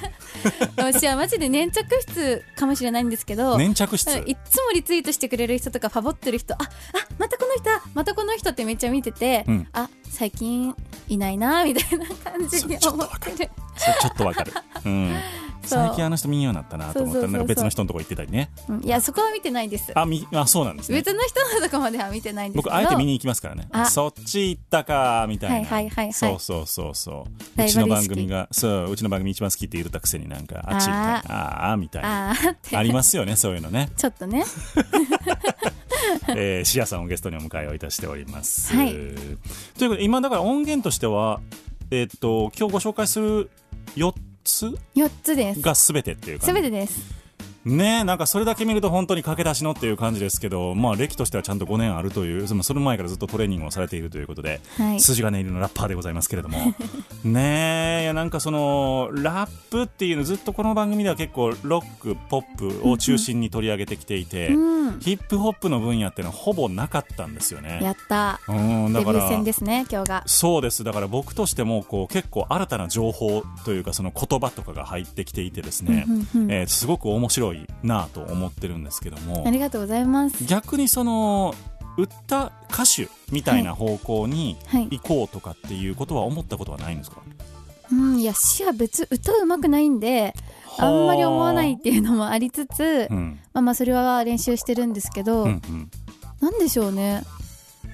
<laughs> 私はマジで粘着質かもしれないんですけど粘着質？いっつもリツイートしてくれる人とかファボってる人ああまたこの人だまたこの人ってめっちゃ見てて、うん。あ最近いないなみたいな感じに思ってる。ちょっとわかる、うん、最近あの人見んようになったなと思ったら別の人のとこ行ってたりね。うん。いやそこは見てないです。あみあそうなんですね。別の人のとこまでは見てないんです僕あえて見に行きますからね。あ。そっち行ったかみたいな、はいはいはいはい。そうそうそうそう。うちの番組がそううちの番組一番好きって言ったくせになんかあっち行ったああーみたいなありますよねそういうのね、ちょっとね <laughs> えー、シアさんをゲストにお迎えをいたしております、はい。ということで今だから音源としてはえーっと今日ご紹介する4つ4つです。が全てっていう感じ？すべてですねえなんかそれだけ見ると本当に駆け出しのっていう感じですけど、まあ、歴としてはちゃんと5年あるというその前からずっとトレーニングをされているということで、はい。筋金入りのラッパーでございますけれども。<laughs> ねえいやなんかそのラップっていうのずっとこの番組では結構ロックポップを中心に取り上げてきていて、うん。ヒップホップの分野っていうのはほぼなかったんですよね。やった。うんだから戦ですね今日が。そうです。だから僕としてもこう結構新たな情報というかその言葉とかが入ってきていてですね、うんうんうん。えーすごく面白いなと思ってるんですけどもありがとうございます。逆にその売った歌手みたいな方向にはい。行こうとかっていうことは思ったことはないんですか、うんいや詩は別歌うまくないんであんまり思わないっていうのもありつつ、うん。まあまあそれは練習してるんですけど、うんうん。なんでしょうね。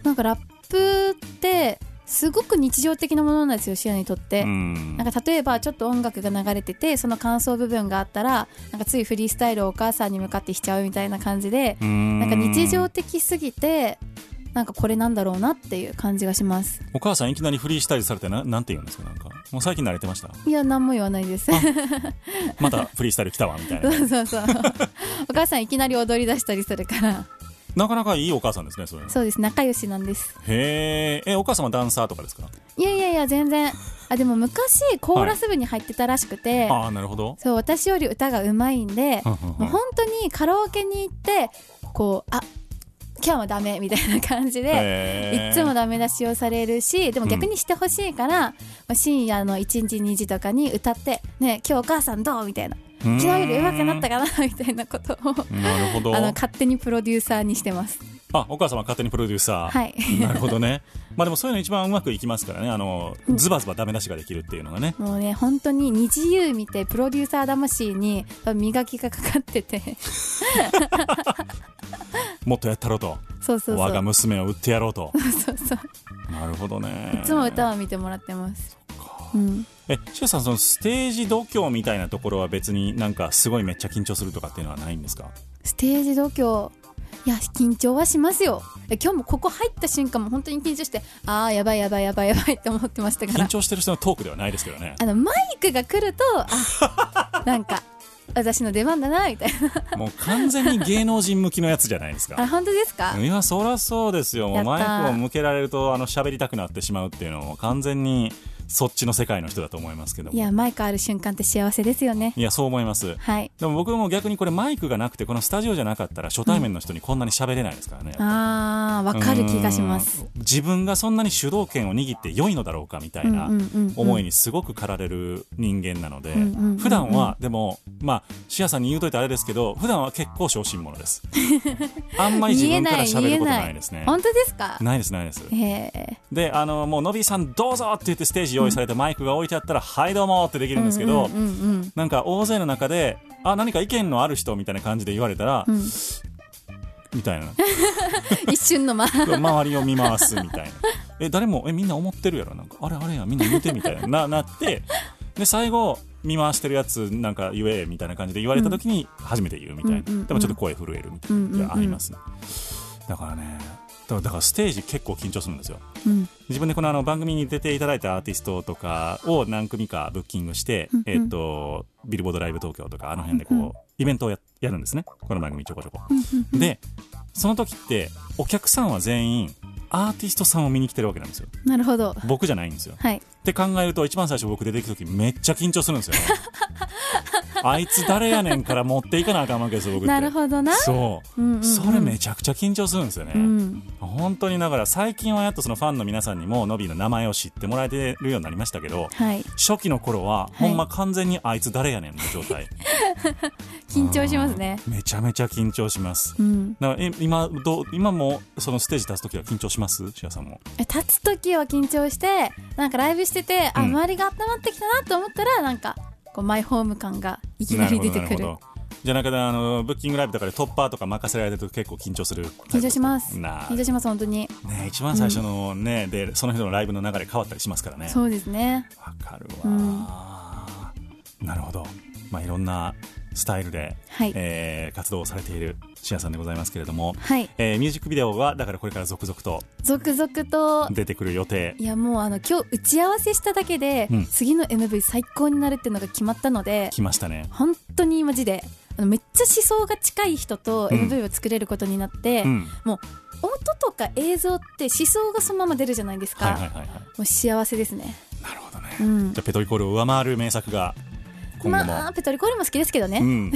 なんかラップってすごく日常的なものなんですよシアにとって、うん。なんか例えばちょっと音楽が流れててその感想部分があったらなんかついフリースタイルをお母さんに向かってしちゃうみたいな感じでうん。なんか日常的すぎてなんかこれなんだろうなっていう感じがします。お母さんいきなりフリースタイルされてななんて言うんですかなんか。もう最近慣れてました？いや何も言わないです。またフリースタイル来たわみたいな。<laughs> そうそうそう。お母さんいきなり踊り出したりするからなかなかいいお母さんですねそれ。そうです。仲良しなんです。へええお母様ダンサーとかですか？いやいやいや全然。あでも昔コーラス部に入ってたらしくて、ああなるほど。そう私より歌がうまいんで、うんうんうん。もう本当にカラオケに行ってこうあ今日もダメみたいな感じでいつもダメ出しをされるしでも逆にしてほしいから、まあ深夜の1時2時とかに歌って「ね今日お母さんどう?」みたいな「うん昨日より上手くなったかな?」みたいなことをなるほど。あの勝手にプロデューサーにしてます。あお母様勝手にプロデューサー。はい。<laughs> なるほどね。まあでもそういうの一番うまくいきますからね。あのズバズバダメ出しができるっていうのがね。もうね本当に二次優見てプロデューサー魂に磨きがかかってて。<laughs> もっとやったろうと。そうそうそう。我が娘を売ってやろうと。<laughs> そうそうなるほどね。いつも歌を見てもらってます。うんえシュウさんそのステージ度胸みたいなところは別になんかすごいめっちゃ緊張するとかっていうのはないんですか？ステージ度胸。いや緊張はしますよ。え今日もここ入った瞬間も本当に緊張してああやばいやばいやばいやばいって思ってましたから。緊張してる人のトークではないですけどね。あのマイクが来るとあなんか私の出番だなみたいな。もう完全に芸能人向きのやつじゃないですか。あ本当ですか？いやそりゃそうですよ。もうマイクを向けられるとあの喋りたくなってしまうっていうのも完全にそっちの世界の人だと思いますけども。いやマイクある瞬間って幸せですよね。いやそう思います。はい。でも僕も逆にこれマイクがなくてこのスタジオじゃなかったら初対面の人にこんなに喋れないですからね、あーわかる気がします。うん。自分がそんなに主導権を握って良いのだろうかみたいなうんうんうんうん。思いにすごく駆られる人間なのでんうんうんうん。普段はでもまあシアさんに言うといてあれですけど普段は結構小心者です。<laughs> あんまり自分から喋ることないですね。本当ですか？ないですないです。へえであのもうのびさんどうぞって言ってステージ用意されてマイクが置いてあったら、はいどうもってできるんですけど、うんうんうんなんか大勢の中であ何か意見のある人みたいな感じで言われたら、んみたいな。<laughs> 一瞬の間。周りを見回すみたいな。え誰もえみんな思ってるやろ？なんかあれあれやみんな見てみたいな。ななってで最後見回してるやつなんか言えみたいな感じで言われた時に初めて言うみたいな、うんうんうん。でもちょっと声震えるみたいな、ありますね。だからねだからステージ結構緊張するんですよ。うん。自分でこのあの番組に出ていただいたアーティストとかを何組かブッキングして、うんうん。えっとビルボードライブ東京とかあの辺でこう、うんうん。イベントをややるんですね。この番組ちょこちょこ、でその時ってお客さんは全員アーティストさんを見に来てるわけなんですよ。なるほど。僕じゃないんですよ。はい。って考えると一番最初僕出てきた時めっちゃ緊張するんですよ。ね <laughs> あいつ誰やねんから持っていかなあかんわけですよ僕って。なるほどな。そう、うんうんうん。それめちゃくちゃ緊張するんですよね、うん。本当にだから最近はやっとそのファンの皆さんにもノビーの名前を知ってもらえてるようになりましたけどはい。初期の頃はほんま完全にあいつ誰やねんの状態。緊張しますね。めちゃめちゃ緊張します。うん。だからえ今どう今もそのステージ立つ時は緊張します？シアさんも。え立つ時は緊張してなんかライブしてて、あうん。周りが温まってきたなと思ったらなんかこうマイホーム感がいきなり出てくる。じゃあなんかあのブッキングライブとかでトッパーとか任せられてると結構緊張する。緊張します。な緊張します本当に、ね一番最初のね、でその人のライブの流れ変わったりしますからね。そうですね。わかるわ、うん。なるほど。まあいろんなスタイルで、はい。えー活動をされているシアさんでございますけれども、はい。えーミュージックビデオはだからこれから続々と続々と出てくる予定。いやもうあの今日打ち合わせしただけで、うん。次の MV 最高になるっていうのが決まったので来ましたね。本当にマジであのめっちゃ思想が近い人とうん。MV を作れることになって、うん。もう音とか映像って思想がそのまま出るじゃないですか、もう幸せですね。なるほどね、うん。じゃあペトリコールを上回る名作が今後も、まあペトリコールも好きですけどね、うん、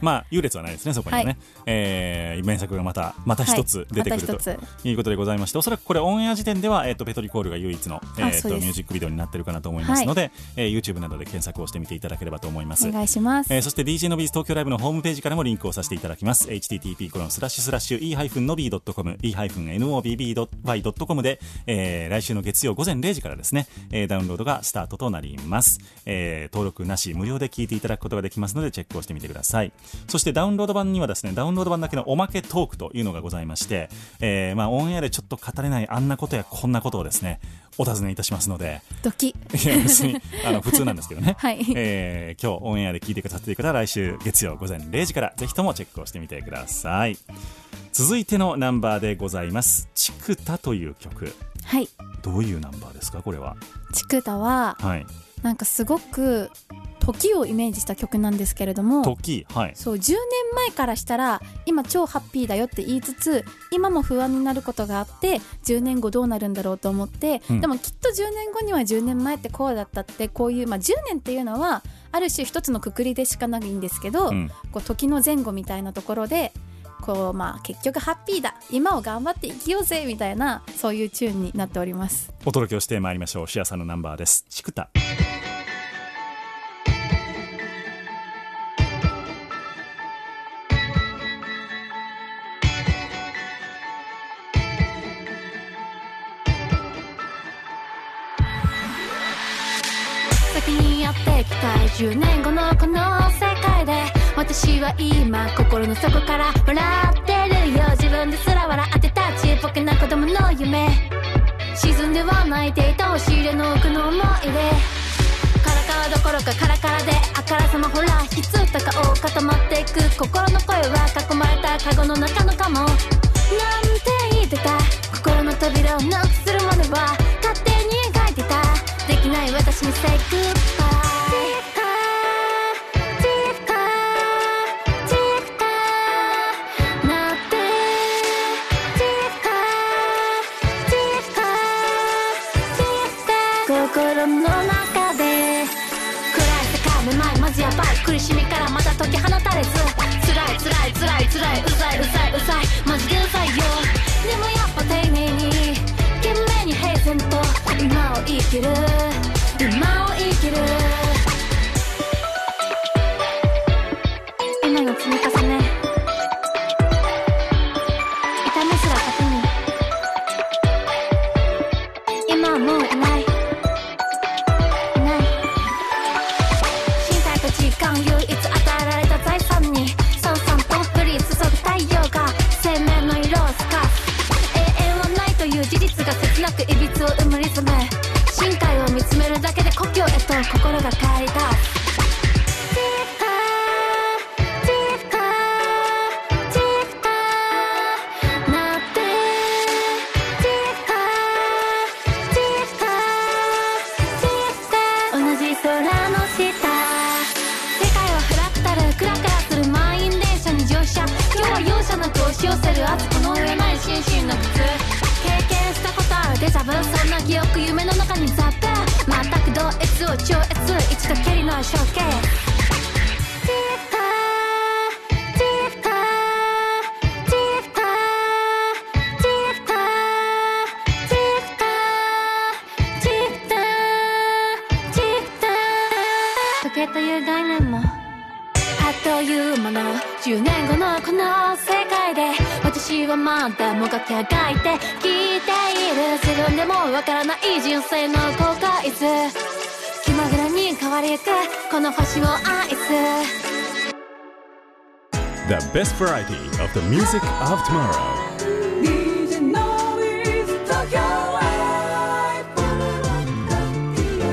まあ優劣はないですね <laughs> そこにはね、はい。えー名作がまたまた一つ出てくると、また一つ。いうことでございましておそらくこれオンエア時点では、えー、とペトリコールが唯一の、えー、そうです。とミュージックビデオになってるかなと思いますので、えー YouTube などで検索をしてみていただければと思います。お願いします、えーそして DJ のビーズ東京ライブのホームページからもリンクをさせていただきます。http コロンスラッシュスラッシュ e-nobby.com e-nobby.com で、えー来週の月曜午前0時からですね、えーダウンロードがスタートとなります、えー登録なし無料で聞いていただくことができますのでチェックをしてみてください。そしてダウンロード版にはですねダウンロード版だけのおまけトークというのがございまして、えーまあ、オンエアでちょっと語れないあんなことやこんなことをですねお尋ねいたしますので。ドキ。いや別にあの普通なんですけどね、<laughs> はい。えー今日オンエアで聞いてくださっている方は来週月曜午前0時からぜひともチェックをしてみてください。続いてのナンバーでございます「チクタ」という曲。はい。どういうナンバーですかこれは？チクタははいなんかすごく時をイメージした曲なんですけれども時はい。そう10年前からしたら今超ハッピーだよって言いつつ今も不安になることがあって10年後どうなるんだろうと思って、うん。でもきっと10年後には10年前ってこうだったってこういう、まあ、10年っていうのはある種一つのくくりでしかないんですけど、うん。こう時の前後みたいなところでこうまあ結局ハッピーだ。今を頑張って生きようぜみたいなそういうチューンになっております。お届けをしてまいりましょう。シアさんのナンバーです。チクタ10年後のこの世界で私は今心の底から笑ってるよ自分ですら笑ってたちっぽけな子供の夢。沈んでは泣いていた押し入れの奥の思い出カラカラどころかカラカラであからさまほらひつった顔固まっていく心の声は囲まれたカゴの中のカモ。なんて言ってた？心の扉をノックするまでは勝手に描いてた。できない私に say goodbye 今を生きる best variety of the music of tomorrow. DJ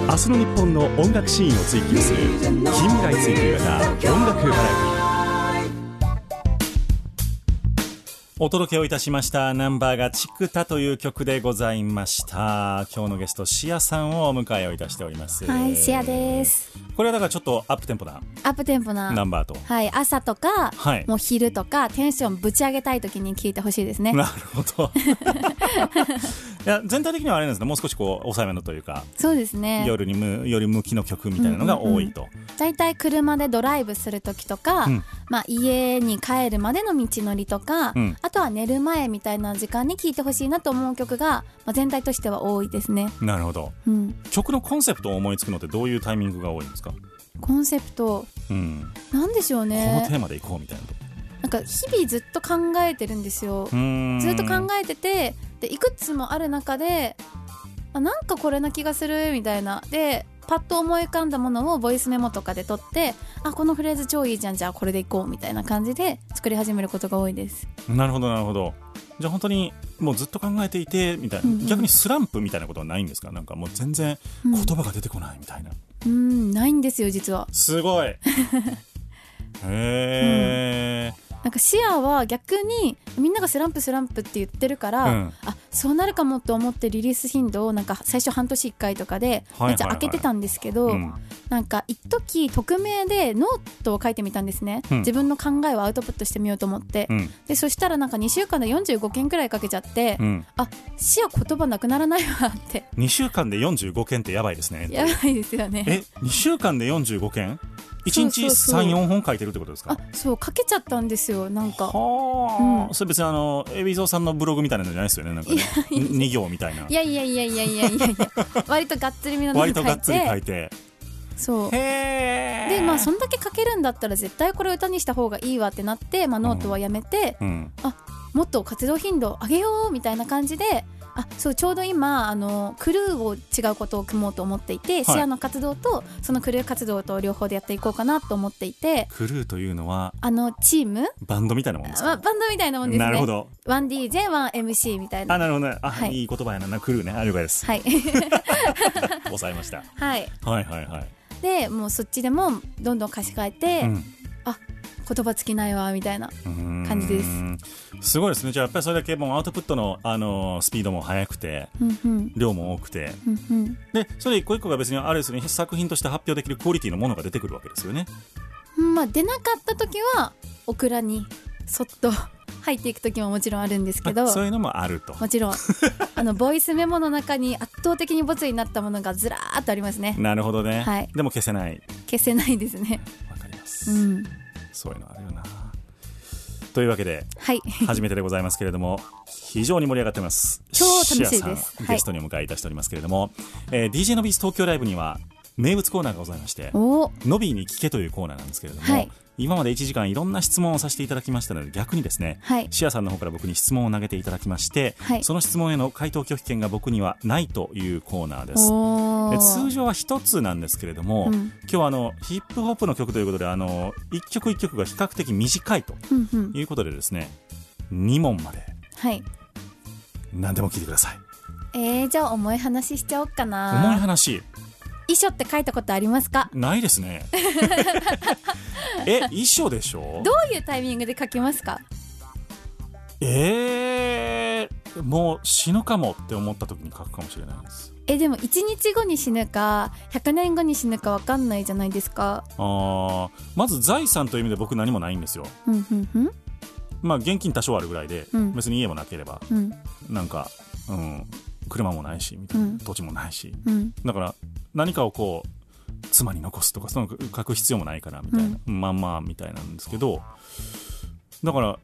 明日の日本の音楽シーンを追求する近未来追求型音楽バラエティお届けをいたしましたナンバーがチクタという曲でございました。今日のゲストシアさんをお迎えをいたしております。はいシアです。これはだからちょっとアップテンポなアップテンポなナンバーと。はい、朝とか、はい。もう昼とかテンションぶち上げたい時に聞いてほしいですね。なるほど <laughs> いや全体的にはあれなんですね。もう少しこう抑えめのというかそうですね。夜にむより向きの曲みたいなのが多いと、だいたい車でドライブする時とか、うん。まあ、家に帰るまでの道のりとか、うん。あとは寝る前みたいな時間に聴いてほしいなと思う曲が、まあ、全体としては多いですね、なるほど。うん、曲のコンセプトを思いつくのってどういうタイミングが多いんですか、コンセプト。うん、なんでしょうこのねテーマでいこうみたいなと。なんか日々ずっと考えてるんですよ。ずっと考えててでいくつもある中であなんかこれな気がするみたいな。でパッと思い浮かんだものをボイスメモとかで取ってあこのフレーズ超いいじゃんじゃあこれでいこうみたいな感じで作り始めることが多いです。なるほどなるほど。じゃあ本当にもうずっと考えていてみたいな、うんうん。逆にスランプみたいなことはないんですか？なんかもう全然うん。言葉が出てこないみたいな、うんないんですよ実は。すごい。<laughs> へえ、なんかシアは逆にみんながスランプスランプって言ってるから、うん。あそうなるかもと思ってリリース頻度をなんか最初半年1回とかでめっちゃ開けてたんですけど、うん。なんか一時匿名でノートを書いてみたんですね、うん。自分の考えをアウトプットしてみようと思って、うん。でそしたらなんか2週間で45件くらいかけちゃって、うん。あ視野言葉なくならないわって。2週間で45件ってやばいですねやばいですよね。え2週間で45件？1日そうそうそう。34本書いてるってことですか？あそうかけちゃったんですよなんか。はあ、うん。それ別にあの海老蔵さんのブログみたいなのじゃないですよねなんかね。2行みたいな。いやいやいやいやいやいや。いや割とがっつりめの割とがっつり書ていて。そう。でまあそんだけ書けるんだったら絶対これ歌にした方がいいわってなって、まあ、ノートはやめて、うん。もっと活動頻度上げようみたいな感じであそうちょうど今あのクルーを違うことを組もうと思っていて、シェアの活動とそのクルー活動と両方でやっていこうかなと思っていてクルーというのはあのチーム、バンドみたいなもんですまあ、かバンドみたいなもんですね。なるほど。1DJ1MC みたいな。あなるほど。ねあ、はい。い、い言葉やななクルーね。あ了解です。はい。<laughs> 抑えました。はい。はいはいはい。でもうそっちでもどんどん歌詞変えて、うん言葉尽きないわみたいな感感じです。すごいですね。じゃあやっぱりそれだけもうアウトプットの、あのースピードも速くてうんうん。量も多くて。うんうん。でそれ一個一個が別にあれですね。作品として発表できるクオリティのものが出てくるわけですよね。うんまあ出なかった時はオクラにそっと入っていく時ももちろんあるんですけどそういうのもあると。もちろん。<laughs> あのボイスメモの中に圧倒的にボツになったものがずらーっとありますね。なるほどね、はい。でも消せない。消せないですね。わかります、うんそういうのあるよな。というわけではい。初めてでございますけれども非常に盛り上がってます。超楽しいです。ゲストにお迎えいたしておりますけれども、えー DJ のビーズ東京ライブには名物コーナーがございましてお。ノビーに聞けというコーナーなんですけれども、はい今まで1時間いろんな質問をさせていただきましたので逆にですね、はい。シアさんの方から僕に質問を投げていただきまして、はい。その質問への回答拒否権が僕にはないというコーナーです。通常は一つなんですけれども、うん。今日はあのヒップホップの曲ということであの一曲一曲が比較的短いとうんうん。いうことでですね2問まで。はい。何でも聞いてください。えー、じゃあ重い話しちゃおうか重いな話遺書って書いたことありますか？ないですね。<laughs> え衣装でしょ？どういうタイミングで書きますか？えー、もう死ぬかもって思った時に書くかもしれないです。えでも1日後に死ぬか100年後に死ぬか分かんないじゃないですか？あーまず財産という意味で僕何もないんですよ。うんうんうん。まあ現金多少あるぐらいで、うん。別に家もなければうん。なんか、うん、車もないしみたいな、うん。土地もないし。うん。だから何かをこう妻に残すとかその書く必要もないからみたいな、まあまあみたいなんですけどだから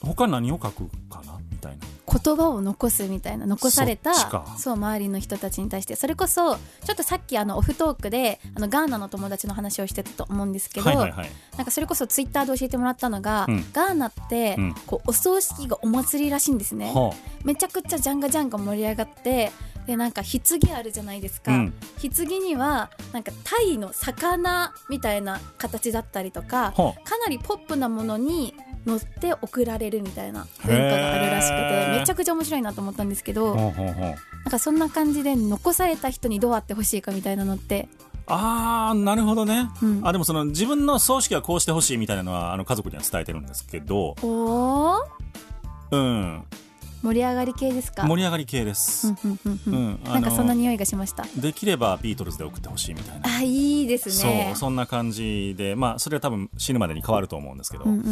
他何を書くかなみたいな。言葉を残すみたいな残されたそう周りの人たちに対して。それこそちょっとさっきあのオフトークであのガーナの友達の話をしてたと思うんですけど、はいはいはい。なんかそれこそツイッターで教えてもらったのが、うん。ガーナって、うん。こうお葬式がお祭りらしいんですね。はめちゃくちゃジャンガジャンガ盛り上がってでなんか棺あるじゃないですか、うん。棺にはなんかタイの魚みたいな形だったりとかかなりポップなものに乗って送られるみたいな文化があるらしくてめちゃくちゃ面白いなと思ったんですけどなんかそんな感じで残された人にどうあってほしいかみたいなのって、あーなるほどね、うん。あでもその自分の葬式はこうしてほしいみたいなのはあの家族には伝えてるんですけど。おー。うん盛り上がり系ですか？盛り上がり系です、なんかそんな匂いがしました？できればビートルズで送ってほしいみたいな。あいいですね。そうそんな感じでまあそれは多分死ぬまでに変わると思うんですけど、うんうん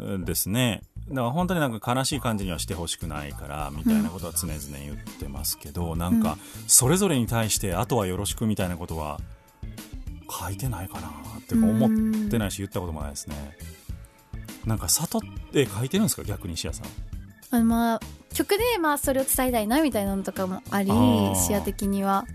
うん。うんですね。だから本当になんか悲しい感じにはしてほしくないからみたいなことは常々言ってますけど、なんかそれぞれに対してあとはよろしくみたいなことは書いてないかなって思ってないし言ったこともないですね。なんか悟って書いてるんですか？逆にシアさんあのまあ曲でまあそれを伝えたいなみたいなのとかもありあー。視野的には。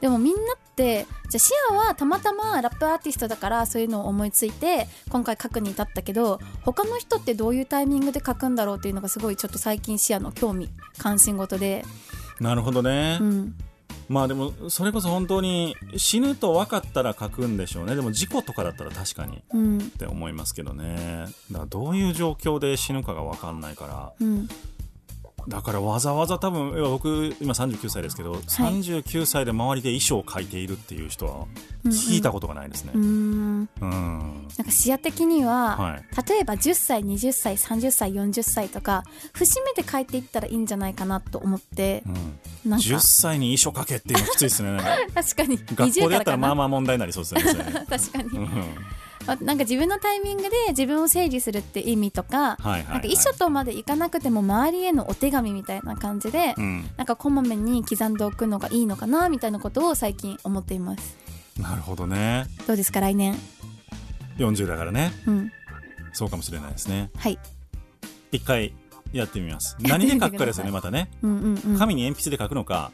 でもみんなってじゃあ視野はたまたまラップアーティストだからそういうのを思いついて今回書くに至ったけど他の人ってどういうタイミングで書くんだろうっていうのがすごいちょっと最近視野の興味関心事で、なるほどね、うん、まあでもそれこそ本当に死ぬと分かったら書くんでしょうね。でも事故とかだったら確かにうん。って思いますけどね。だからどういう状況で死ぬかが分かんないから。うんだからわざわざ多分僕今39歳ですけど、39歳で周りで衣装を描いているっていう人は聞いたことがないですね、うーん。んうん。なんか視野的には、はい。例えば10歳20歳30歳40歳とか節目で変えていったらいいんじゃないかなと思ってうん、なんか。10歳に遺書書けっていうのきついですね <laughs> 確かに。学校20でやったらまああまあ問題になりそうですよね <laughs> 確かに、うん。まなんか自分のタイミングで自分を整理するって意味とか、はいはい、はい、なんか遺書とまでいかなくても周りへのお手紙みたいな感じで、うん。なんかこまめに刻んでおくのがいいのかなみたいなことを最近思っています。なるほどね。どうですか来年？40だからね。うん。そうかもしれないですね。はい。一回やってみます。何で書くかですよねくまたね。うんうんうん。紙に鉛筆で書くのか。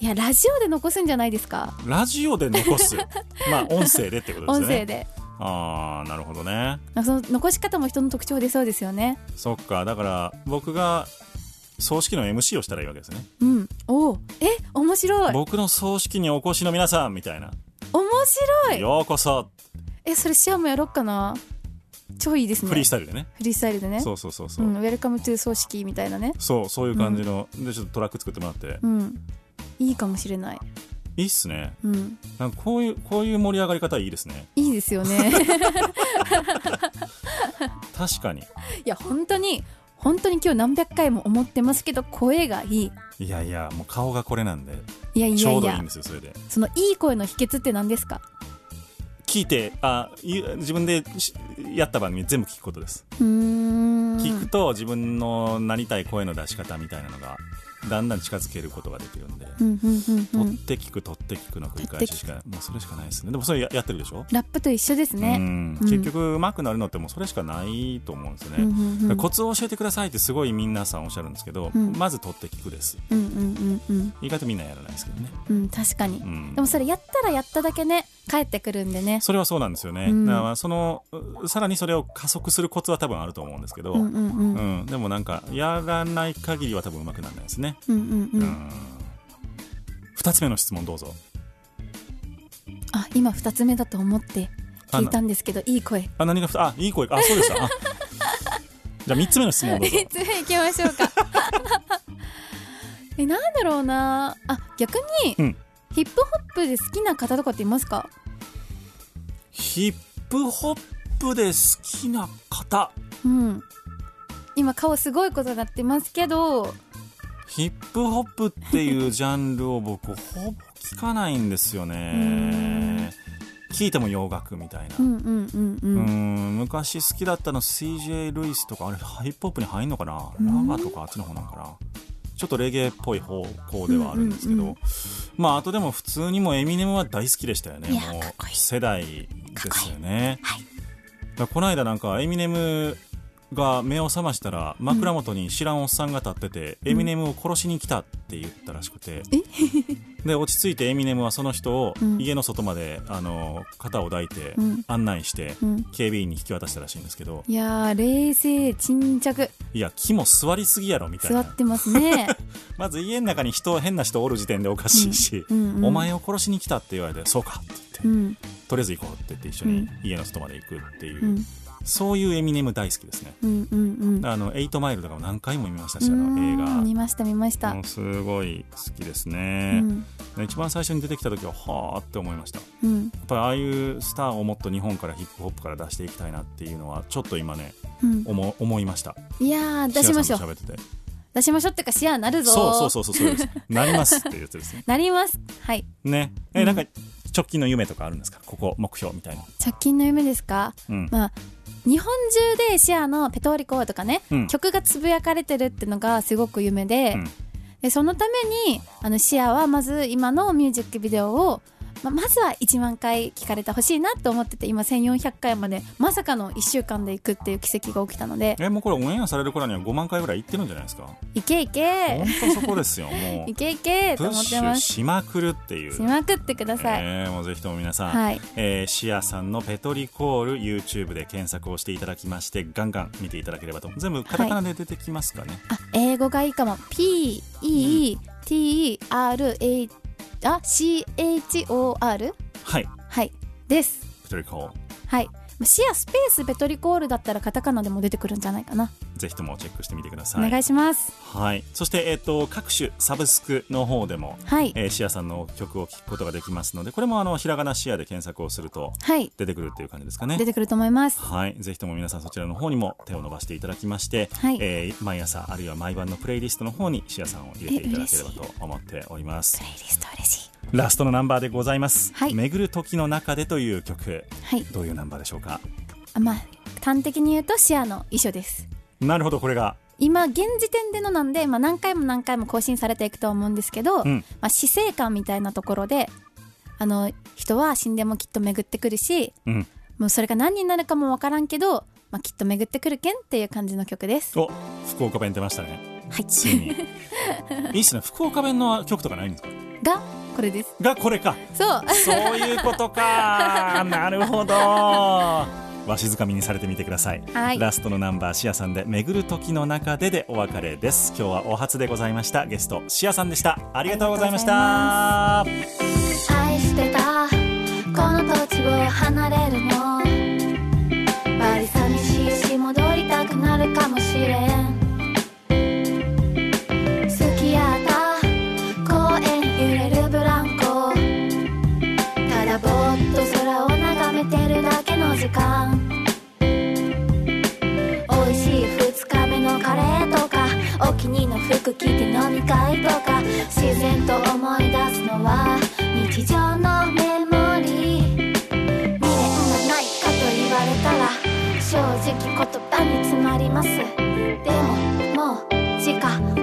いやラジオで残すんじゃないですか？ラジオで残す。<laughs> まあ音声でってことですね。声でああなるほどね。その残し方も人の特徴出そうですよね。そっか。だから僕が葬式の MC をしたらいいわけですね。うん。おおえ？面白い。僕の葬式にお越しの皆さんみたいな。面白い。ようこそ。えそれシアもやろっかな。超いいですね。フリースタイルでね。フリースタイルでね。そうそうそうそう、うん、 welcome to 葬式みたいなね。そうそういう感じの、でちょっとトラック作ってもらって、うん。いいかもしれないいいっすね。うん。なんかこういうこういう盛り上がり方いいですね。いいですよね。<laughs> 確かに。いや本当に本当に今日何百回も思ってますけど声がいい。いやいやもう顔がこれなんで。いやいちょうどいいんですよそれで。そのいい声の秘訣って何ですか？聞いてあい自分でしやった番組全部聞くことです、聞くと自分のなりたい声の出し方みたいなのがだんだん近づけることができるんで、うんうんうんう取っんて聞く取って聞くの繰り返ししかもうそれしかないですね。でもそれややってるでしょ？ラップと一緒ですうねん。うん。結局うまくなるのってもうそれしかないと思うんですよね、うんうんうん。コツを教えてくださいってすごい皆さんおっしゃるんですけど、うん。まず取って聞くです。うんうんうんうん。意外とみんなやらないですけどね、うん確かに。うん。でもそれやったらやっただけね帰ってくるんでね。それはそうなんですよね、うん。だからそのうさらにそれを加速するコツは多分あると思うんですけど、うん。でもなんかやらない限りは多分うまくならないですね、うんうんううん。ん2つ目の質問どうぞ。あ今二つ目だと思って聞いたんですけどいい声。あ何がふあいい声か。あそうでしたあ <laughs> じゃあ3つ目の質問どうぞ。3つ目いきましょうか。<laughs> えなんだろうな。あ逆に、うん。ヒップホップで好きな方とかっていますか？ヒップホップで好きな方。うん。今顔すごいことになってますけどヒップホップっていうジャンルを僕ほぼ聞かないんですよね。聞いても洋楽みたいな、うん昔好きだったの CJ ルイスとかあれヒップホップに入んのかな？ラガとかあっちの方なんかな。ちょっとレゲエっぽい方向ではあるんですけど、うんうんうまああとでも普通にもエミネムは大好きでしたよね。もう世代ですよね。はい。この間なんかエミネムが目を覚ましたら枕元に知らんおっさんが立ってて、エミネムを殺しに来たって言ったらしくて、で落ち着いてエミネムはその人をうん。家の外まで、あの肩を抱いてうん。案内して、うん。警備員に引き渡したらしいんですけど。いやー冷静沈着。いや木も座りすぎやろみたいな。座ってますね。<laughs> まず家の中に人変な人おる時点でおかしいし、うんうん。うんお前を殺しに来たって言われてそうかって言って、うん。とりあえず行こうって言って一緒に家の外まで行くっていう、うんそういうエミネム大好きですね。うんうんうん。あの8マイルとかも何回も見ましたしあうの映ん画。見ました見ました。すごい好きですうね、ん一番最初に出てきた時ははあって思いました。やうん。っぱりああいうスターをもっと日本からヒップホップから出していきたいなっていうのはちょっと今ねうん。思思いました。いやー出しましょう。喋ってて。出しましょうってかシェアなるぞそうそうそうそうそう。ですなります。っていうやつです。ね <laughs> なります。はい。ね。え、なんか直近の夢とかあるんですか？ここ目標みたいな。直近の夢ですか？うん。まあ日本中でシェアのペトリコとかね、うん。曲がつぶやかれてるってのがすごく夢で,、うん。でそのためにあのシェアはまず今のミュージックビデオをままずは1万回聞かれてほしいなと思ってて今1400回までまさかの1週間で行くっていう奇跡が起きたので。えもうこれオンエアされる頃には5万回ぐらいいってるんじゃないですか？いけいけ。本当そこですよもう。<laughs> いけいけと思ってます。しまくるっていう。しまくってください、えーもうぜひとも皆さん、はい。えーシアさんのペトリコール YouTube で検索をしていただきましてガンガン見ていただければと。全部カタカナで出てきますかね、あ英語がいいかも。P-E-T-R-A あ C-H-O-R はい。はい。です。はいシェアスペースペトリコールだったらカタカナでも出てくるんじゃないかな。ぜひともチェックしてみてください。お願いします。はい、そして、えっと各種サブスクの方でも、はい。えーシアさんの曲を聴くことができますのでこれもあのひらがなシアで検索をするとはい。出てくるっていう感じですかね。出てくると思います。はい、ぜひとも皆さんそちらの方にも手を伸ばしていただきまして、はい。えー毎朝あるいは毎晩のプレイリストの方にシアさんを入れていただければと思っております。プレイリスト嬉しいラストのナンバーでございます「はい。巡る時の中で」という曲。はい。どういうナンバーでしょうか？あまあ端的に言うとシアの遺書です。なるほどこれが。今現時点でのなんで、まあ、何回も何回も更新されていくとは思うんですけど、うん。まあ、死生観みたいなところであの人は死んでもきっと巡ってくるしうん。もうそれが何になるかも分からんけど、まあ、きっと巡ってくるけんっていう感じの曲です。お福岡弁出ましたね。はい。ついに。<laughs> いいっすね。福岡弁の曲とかないんですか？がこれです。がこれか。そう。そういうことか。<laughs> なるほど。わしづかみにされてみてください、はい。ラストのナンバーシアさんで「巡る時の中で」でお別れです。今日はお初でございました。ゲストシアさんでした。ありがとうございました。愛してた。この土地を離れるの時間美味しい2日目のカレーとかお気に入りの服着て飲み会とか自然と思い出すのは日常のメモリー。未練がないかと言われたら正直言葉に詰まります。でももう時間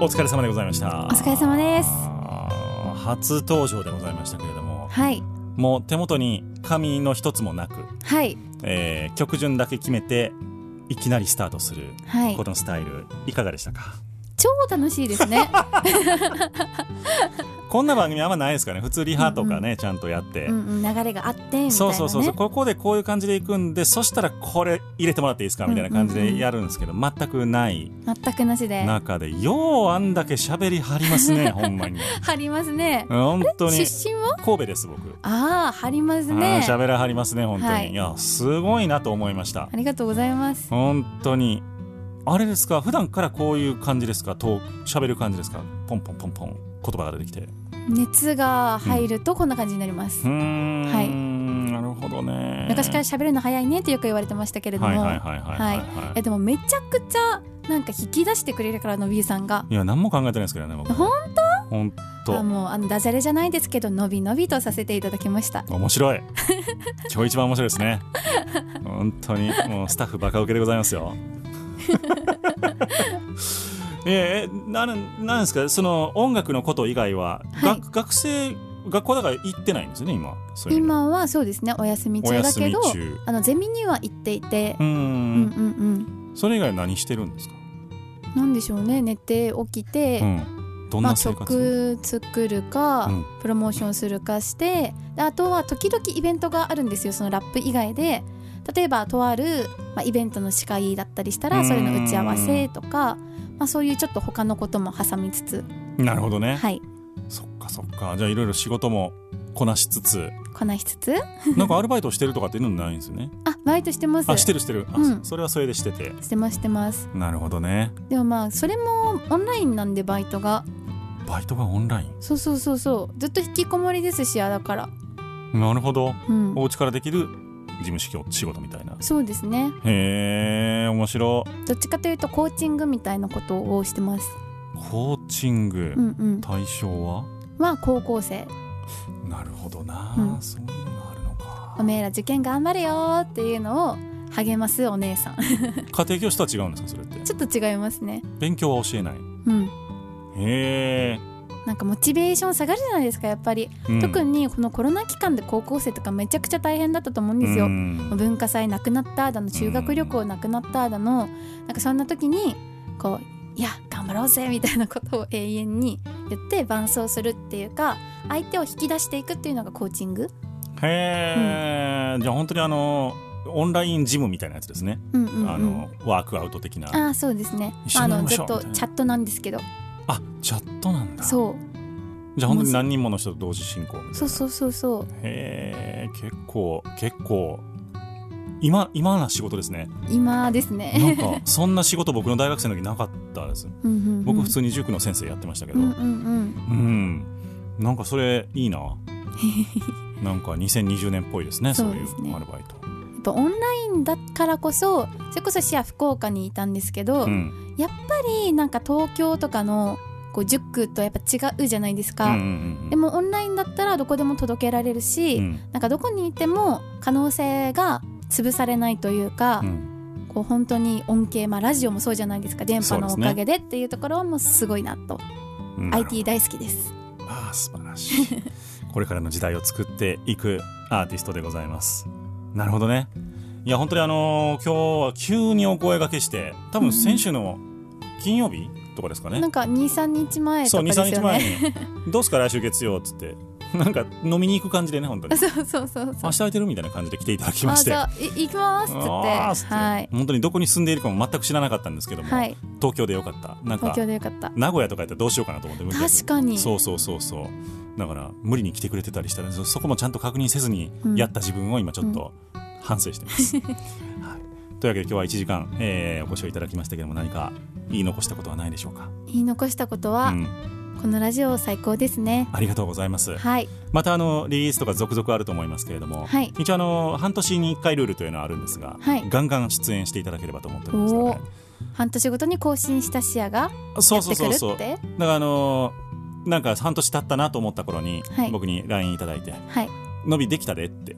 お疲れ様でございました。お疲れ様です。初登場でございましたけれどもはい。もう手元に紙の一つもなく、はい。えー曲順だけ決めていきなりスタートするはい。このスタイルいかがでしたか？超楽しいですね <laughs> こんな番組あんまないですからね。普通リハとかね、ちゃんとやって、うんうん流れがあってみたいなね。そうそうそうそう。ここでこういう感じでいくんでそしたらこれ入れてもらっていいですか？みたいな感じでやるんですけど、全くない。全くなしで。中でようあんだけ喋り張りますね <laughs> ほんまに。張りますね。本当に。出身は？神戸です僕。ああ張りますね。喋らはりますね本当に、はい。い、やすごいなと思いました。ありがとうございます。本当に。あれですか？普段からこういう感じですか？と喋る感じですか？ポンポンポンポン。言葉が出てきて。う熱が入るとこんな感じになります、はい。なるほどね。昔から喋るの早いねってよく言われてましたけれども、はいはいはいえでもめちゃくちゃなんか引き出してくれるからのびーさんが。いや何も考えてないですけどね僕。本本あ当もうあのダジャレじゃないですけどのびのびとさせていただきました。面白い。<laughs> 今日一番面白いですね。本当に。もうスタッフバカウケでございますよ <laughs> えー、なんなんですか？その音楽のこと以外は、はい。学学生学校だから行ってないんですよね今？今はそうですねお休みお中だけどあのゼミには行っていて。うーん。うんうんそれ以外何してるんですか、うんなんでしょうね寝て起きて、うん、どんまあ、な生活、曲作るか、うん。プロモーションするかしてであとは時々イベントがあるんですよそのラップ以外で。例えばとある、まあ、イベントの司会だったりしたうん。らそれの打ち合わせとか、まあ、そういうちょっと他のことも挟みつつ。なるほどね、はい。そっかそっか。じゃあいろいろ仕事もこなしつつ。こなしつつ。<laughs> なんかアルバイトしてるとかっていうのないんですよね。あバイトしてます。あしてるしてる。あ、うん。それはそれでしてて。してますしてます。なるほどね。でもまあそれもオンラインなんでバイトが。バイトがオンライそうそうそうそう。ずっと引きこもりですしあだから。ンなるほど。うん。お家からできる事務仕仕事みたいな。そうですね。へえ面白。どっちかというとコーチングみたいなことをしてます。コーチング、うんうん。対象は？は高校生。なるほどな、うん。そういうのがあるのか。おめえら受験頑張れよーっていうのを励ますお姉さん。<laughs> 家庭教師とは違うんですかそれって？ちょっと違いますね。勉強は教えない。うん。へえ、なんかモチベーション下がるじゃないですかやっぱり、うん。特にこのコロナ期間で高校生とかめちゃくちゃ大変だったと思うんですよ、うん。文化祭なくなっただの修学旅行なくなっただのなんかそんな時にこういや頑張ろうぜみたいなことを永遠に言って伴走するっていうか相手を引き出していくっていうのがコーチング？へえ、じゃあ本当にあのオンラインジムみたいなやつですね、うんうん、うん、あのワークアウト的な。ああそうですね。あのずっとチャットなんですけどあチャットなんだ。そう。じゃあ本当に何人もの人と同時進行みたいな。そうそうそうそう。へえ結構結構。今今な仕事ですね。今ですなんね。かそんな仕事僕の大学生の時なかったです。うん僕普通に塾の先生やってましたけど。うんうんうん、なんかそれいいな。<laughs> なんか2020年っぽいですね。そういうアルバイトぱオンラインだからこそそれこそシア福岡にいたんですけど、うん。やっぱりなんか東京とかのこう塾とやっぱ違うじゃないですか。うんうんうんでもオンラインだったらどこでも届けられるし、うん。なんかどこにいても可能性が潰されないというか、うん。こう本当に恩恵、まあ、ラジオもそうじゃないですか。電波のおかげでっていうところはもうすごいなと、うん。IT 大好きです。ああ素晴らしい。<laughs> これからの時代を作っていくアーティストでございますなるほどね。いや本当にあのー今日は急にお声掛けして多分先週の金曜日とかですかね、なんか23日前とそうかですよね。23日前に「<laughs> どうすか来週月曜」っつって。なんか飲みに行く感じでね本当に。そうそうそうそう明日空いてるみたいな感じで来ていただきまして。行きますってはい。本当にどこに住んでいるかも全く知らなかったんですけども、はい。東京でよかった。なんか東京でよかった。名古屋とかやったらどうしようかなと思って確かに。そうそうそうそうだから無理に来てくれてたりしたらそそこもちゃんと確認せずにうん。やった自分を今ちょっと反省してます、<laughs> はい、というわけで今日は1時間、えーお越しをいただきましたけども何か言い残したことはないでしょうか、言い残したことは、うん、このラジオ最高ですね。ありがとうございます。はい。またあのリリースとか続々あると思いますけれども、はい。一応あの半年に1回ルールというのはあるんですが、はい。ガンガン出演していただければと思っておりますので。半年ごとに更新した視野がそうやってくるそうそうそう。ってだからあのーなんか半年経ったなと思った頃に、はい。僕に LINE いただいてはい「伸びできたで」って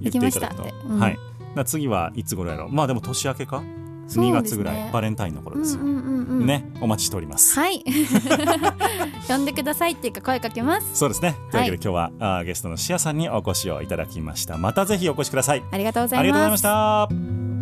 言っていただくと、うん。はい。だ次はいつ頃やろう。まあでも年明けか、2ね。月ぐらい。バレンタインの頃ですよ、うんうんうんうん。ね。お待ちしております、はい。<laughs> 呼んでくださいっていうか声かけます。そうですね。というわけで今日は、あーゲストのシアさんにお越しをいただきました。またぜひお越しください。ありがとうございありがとうございました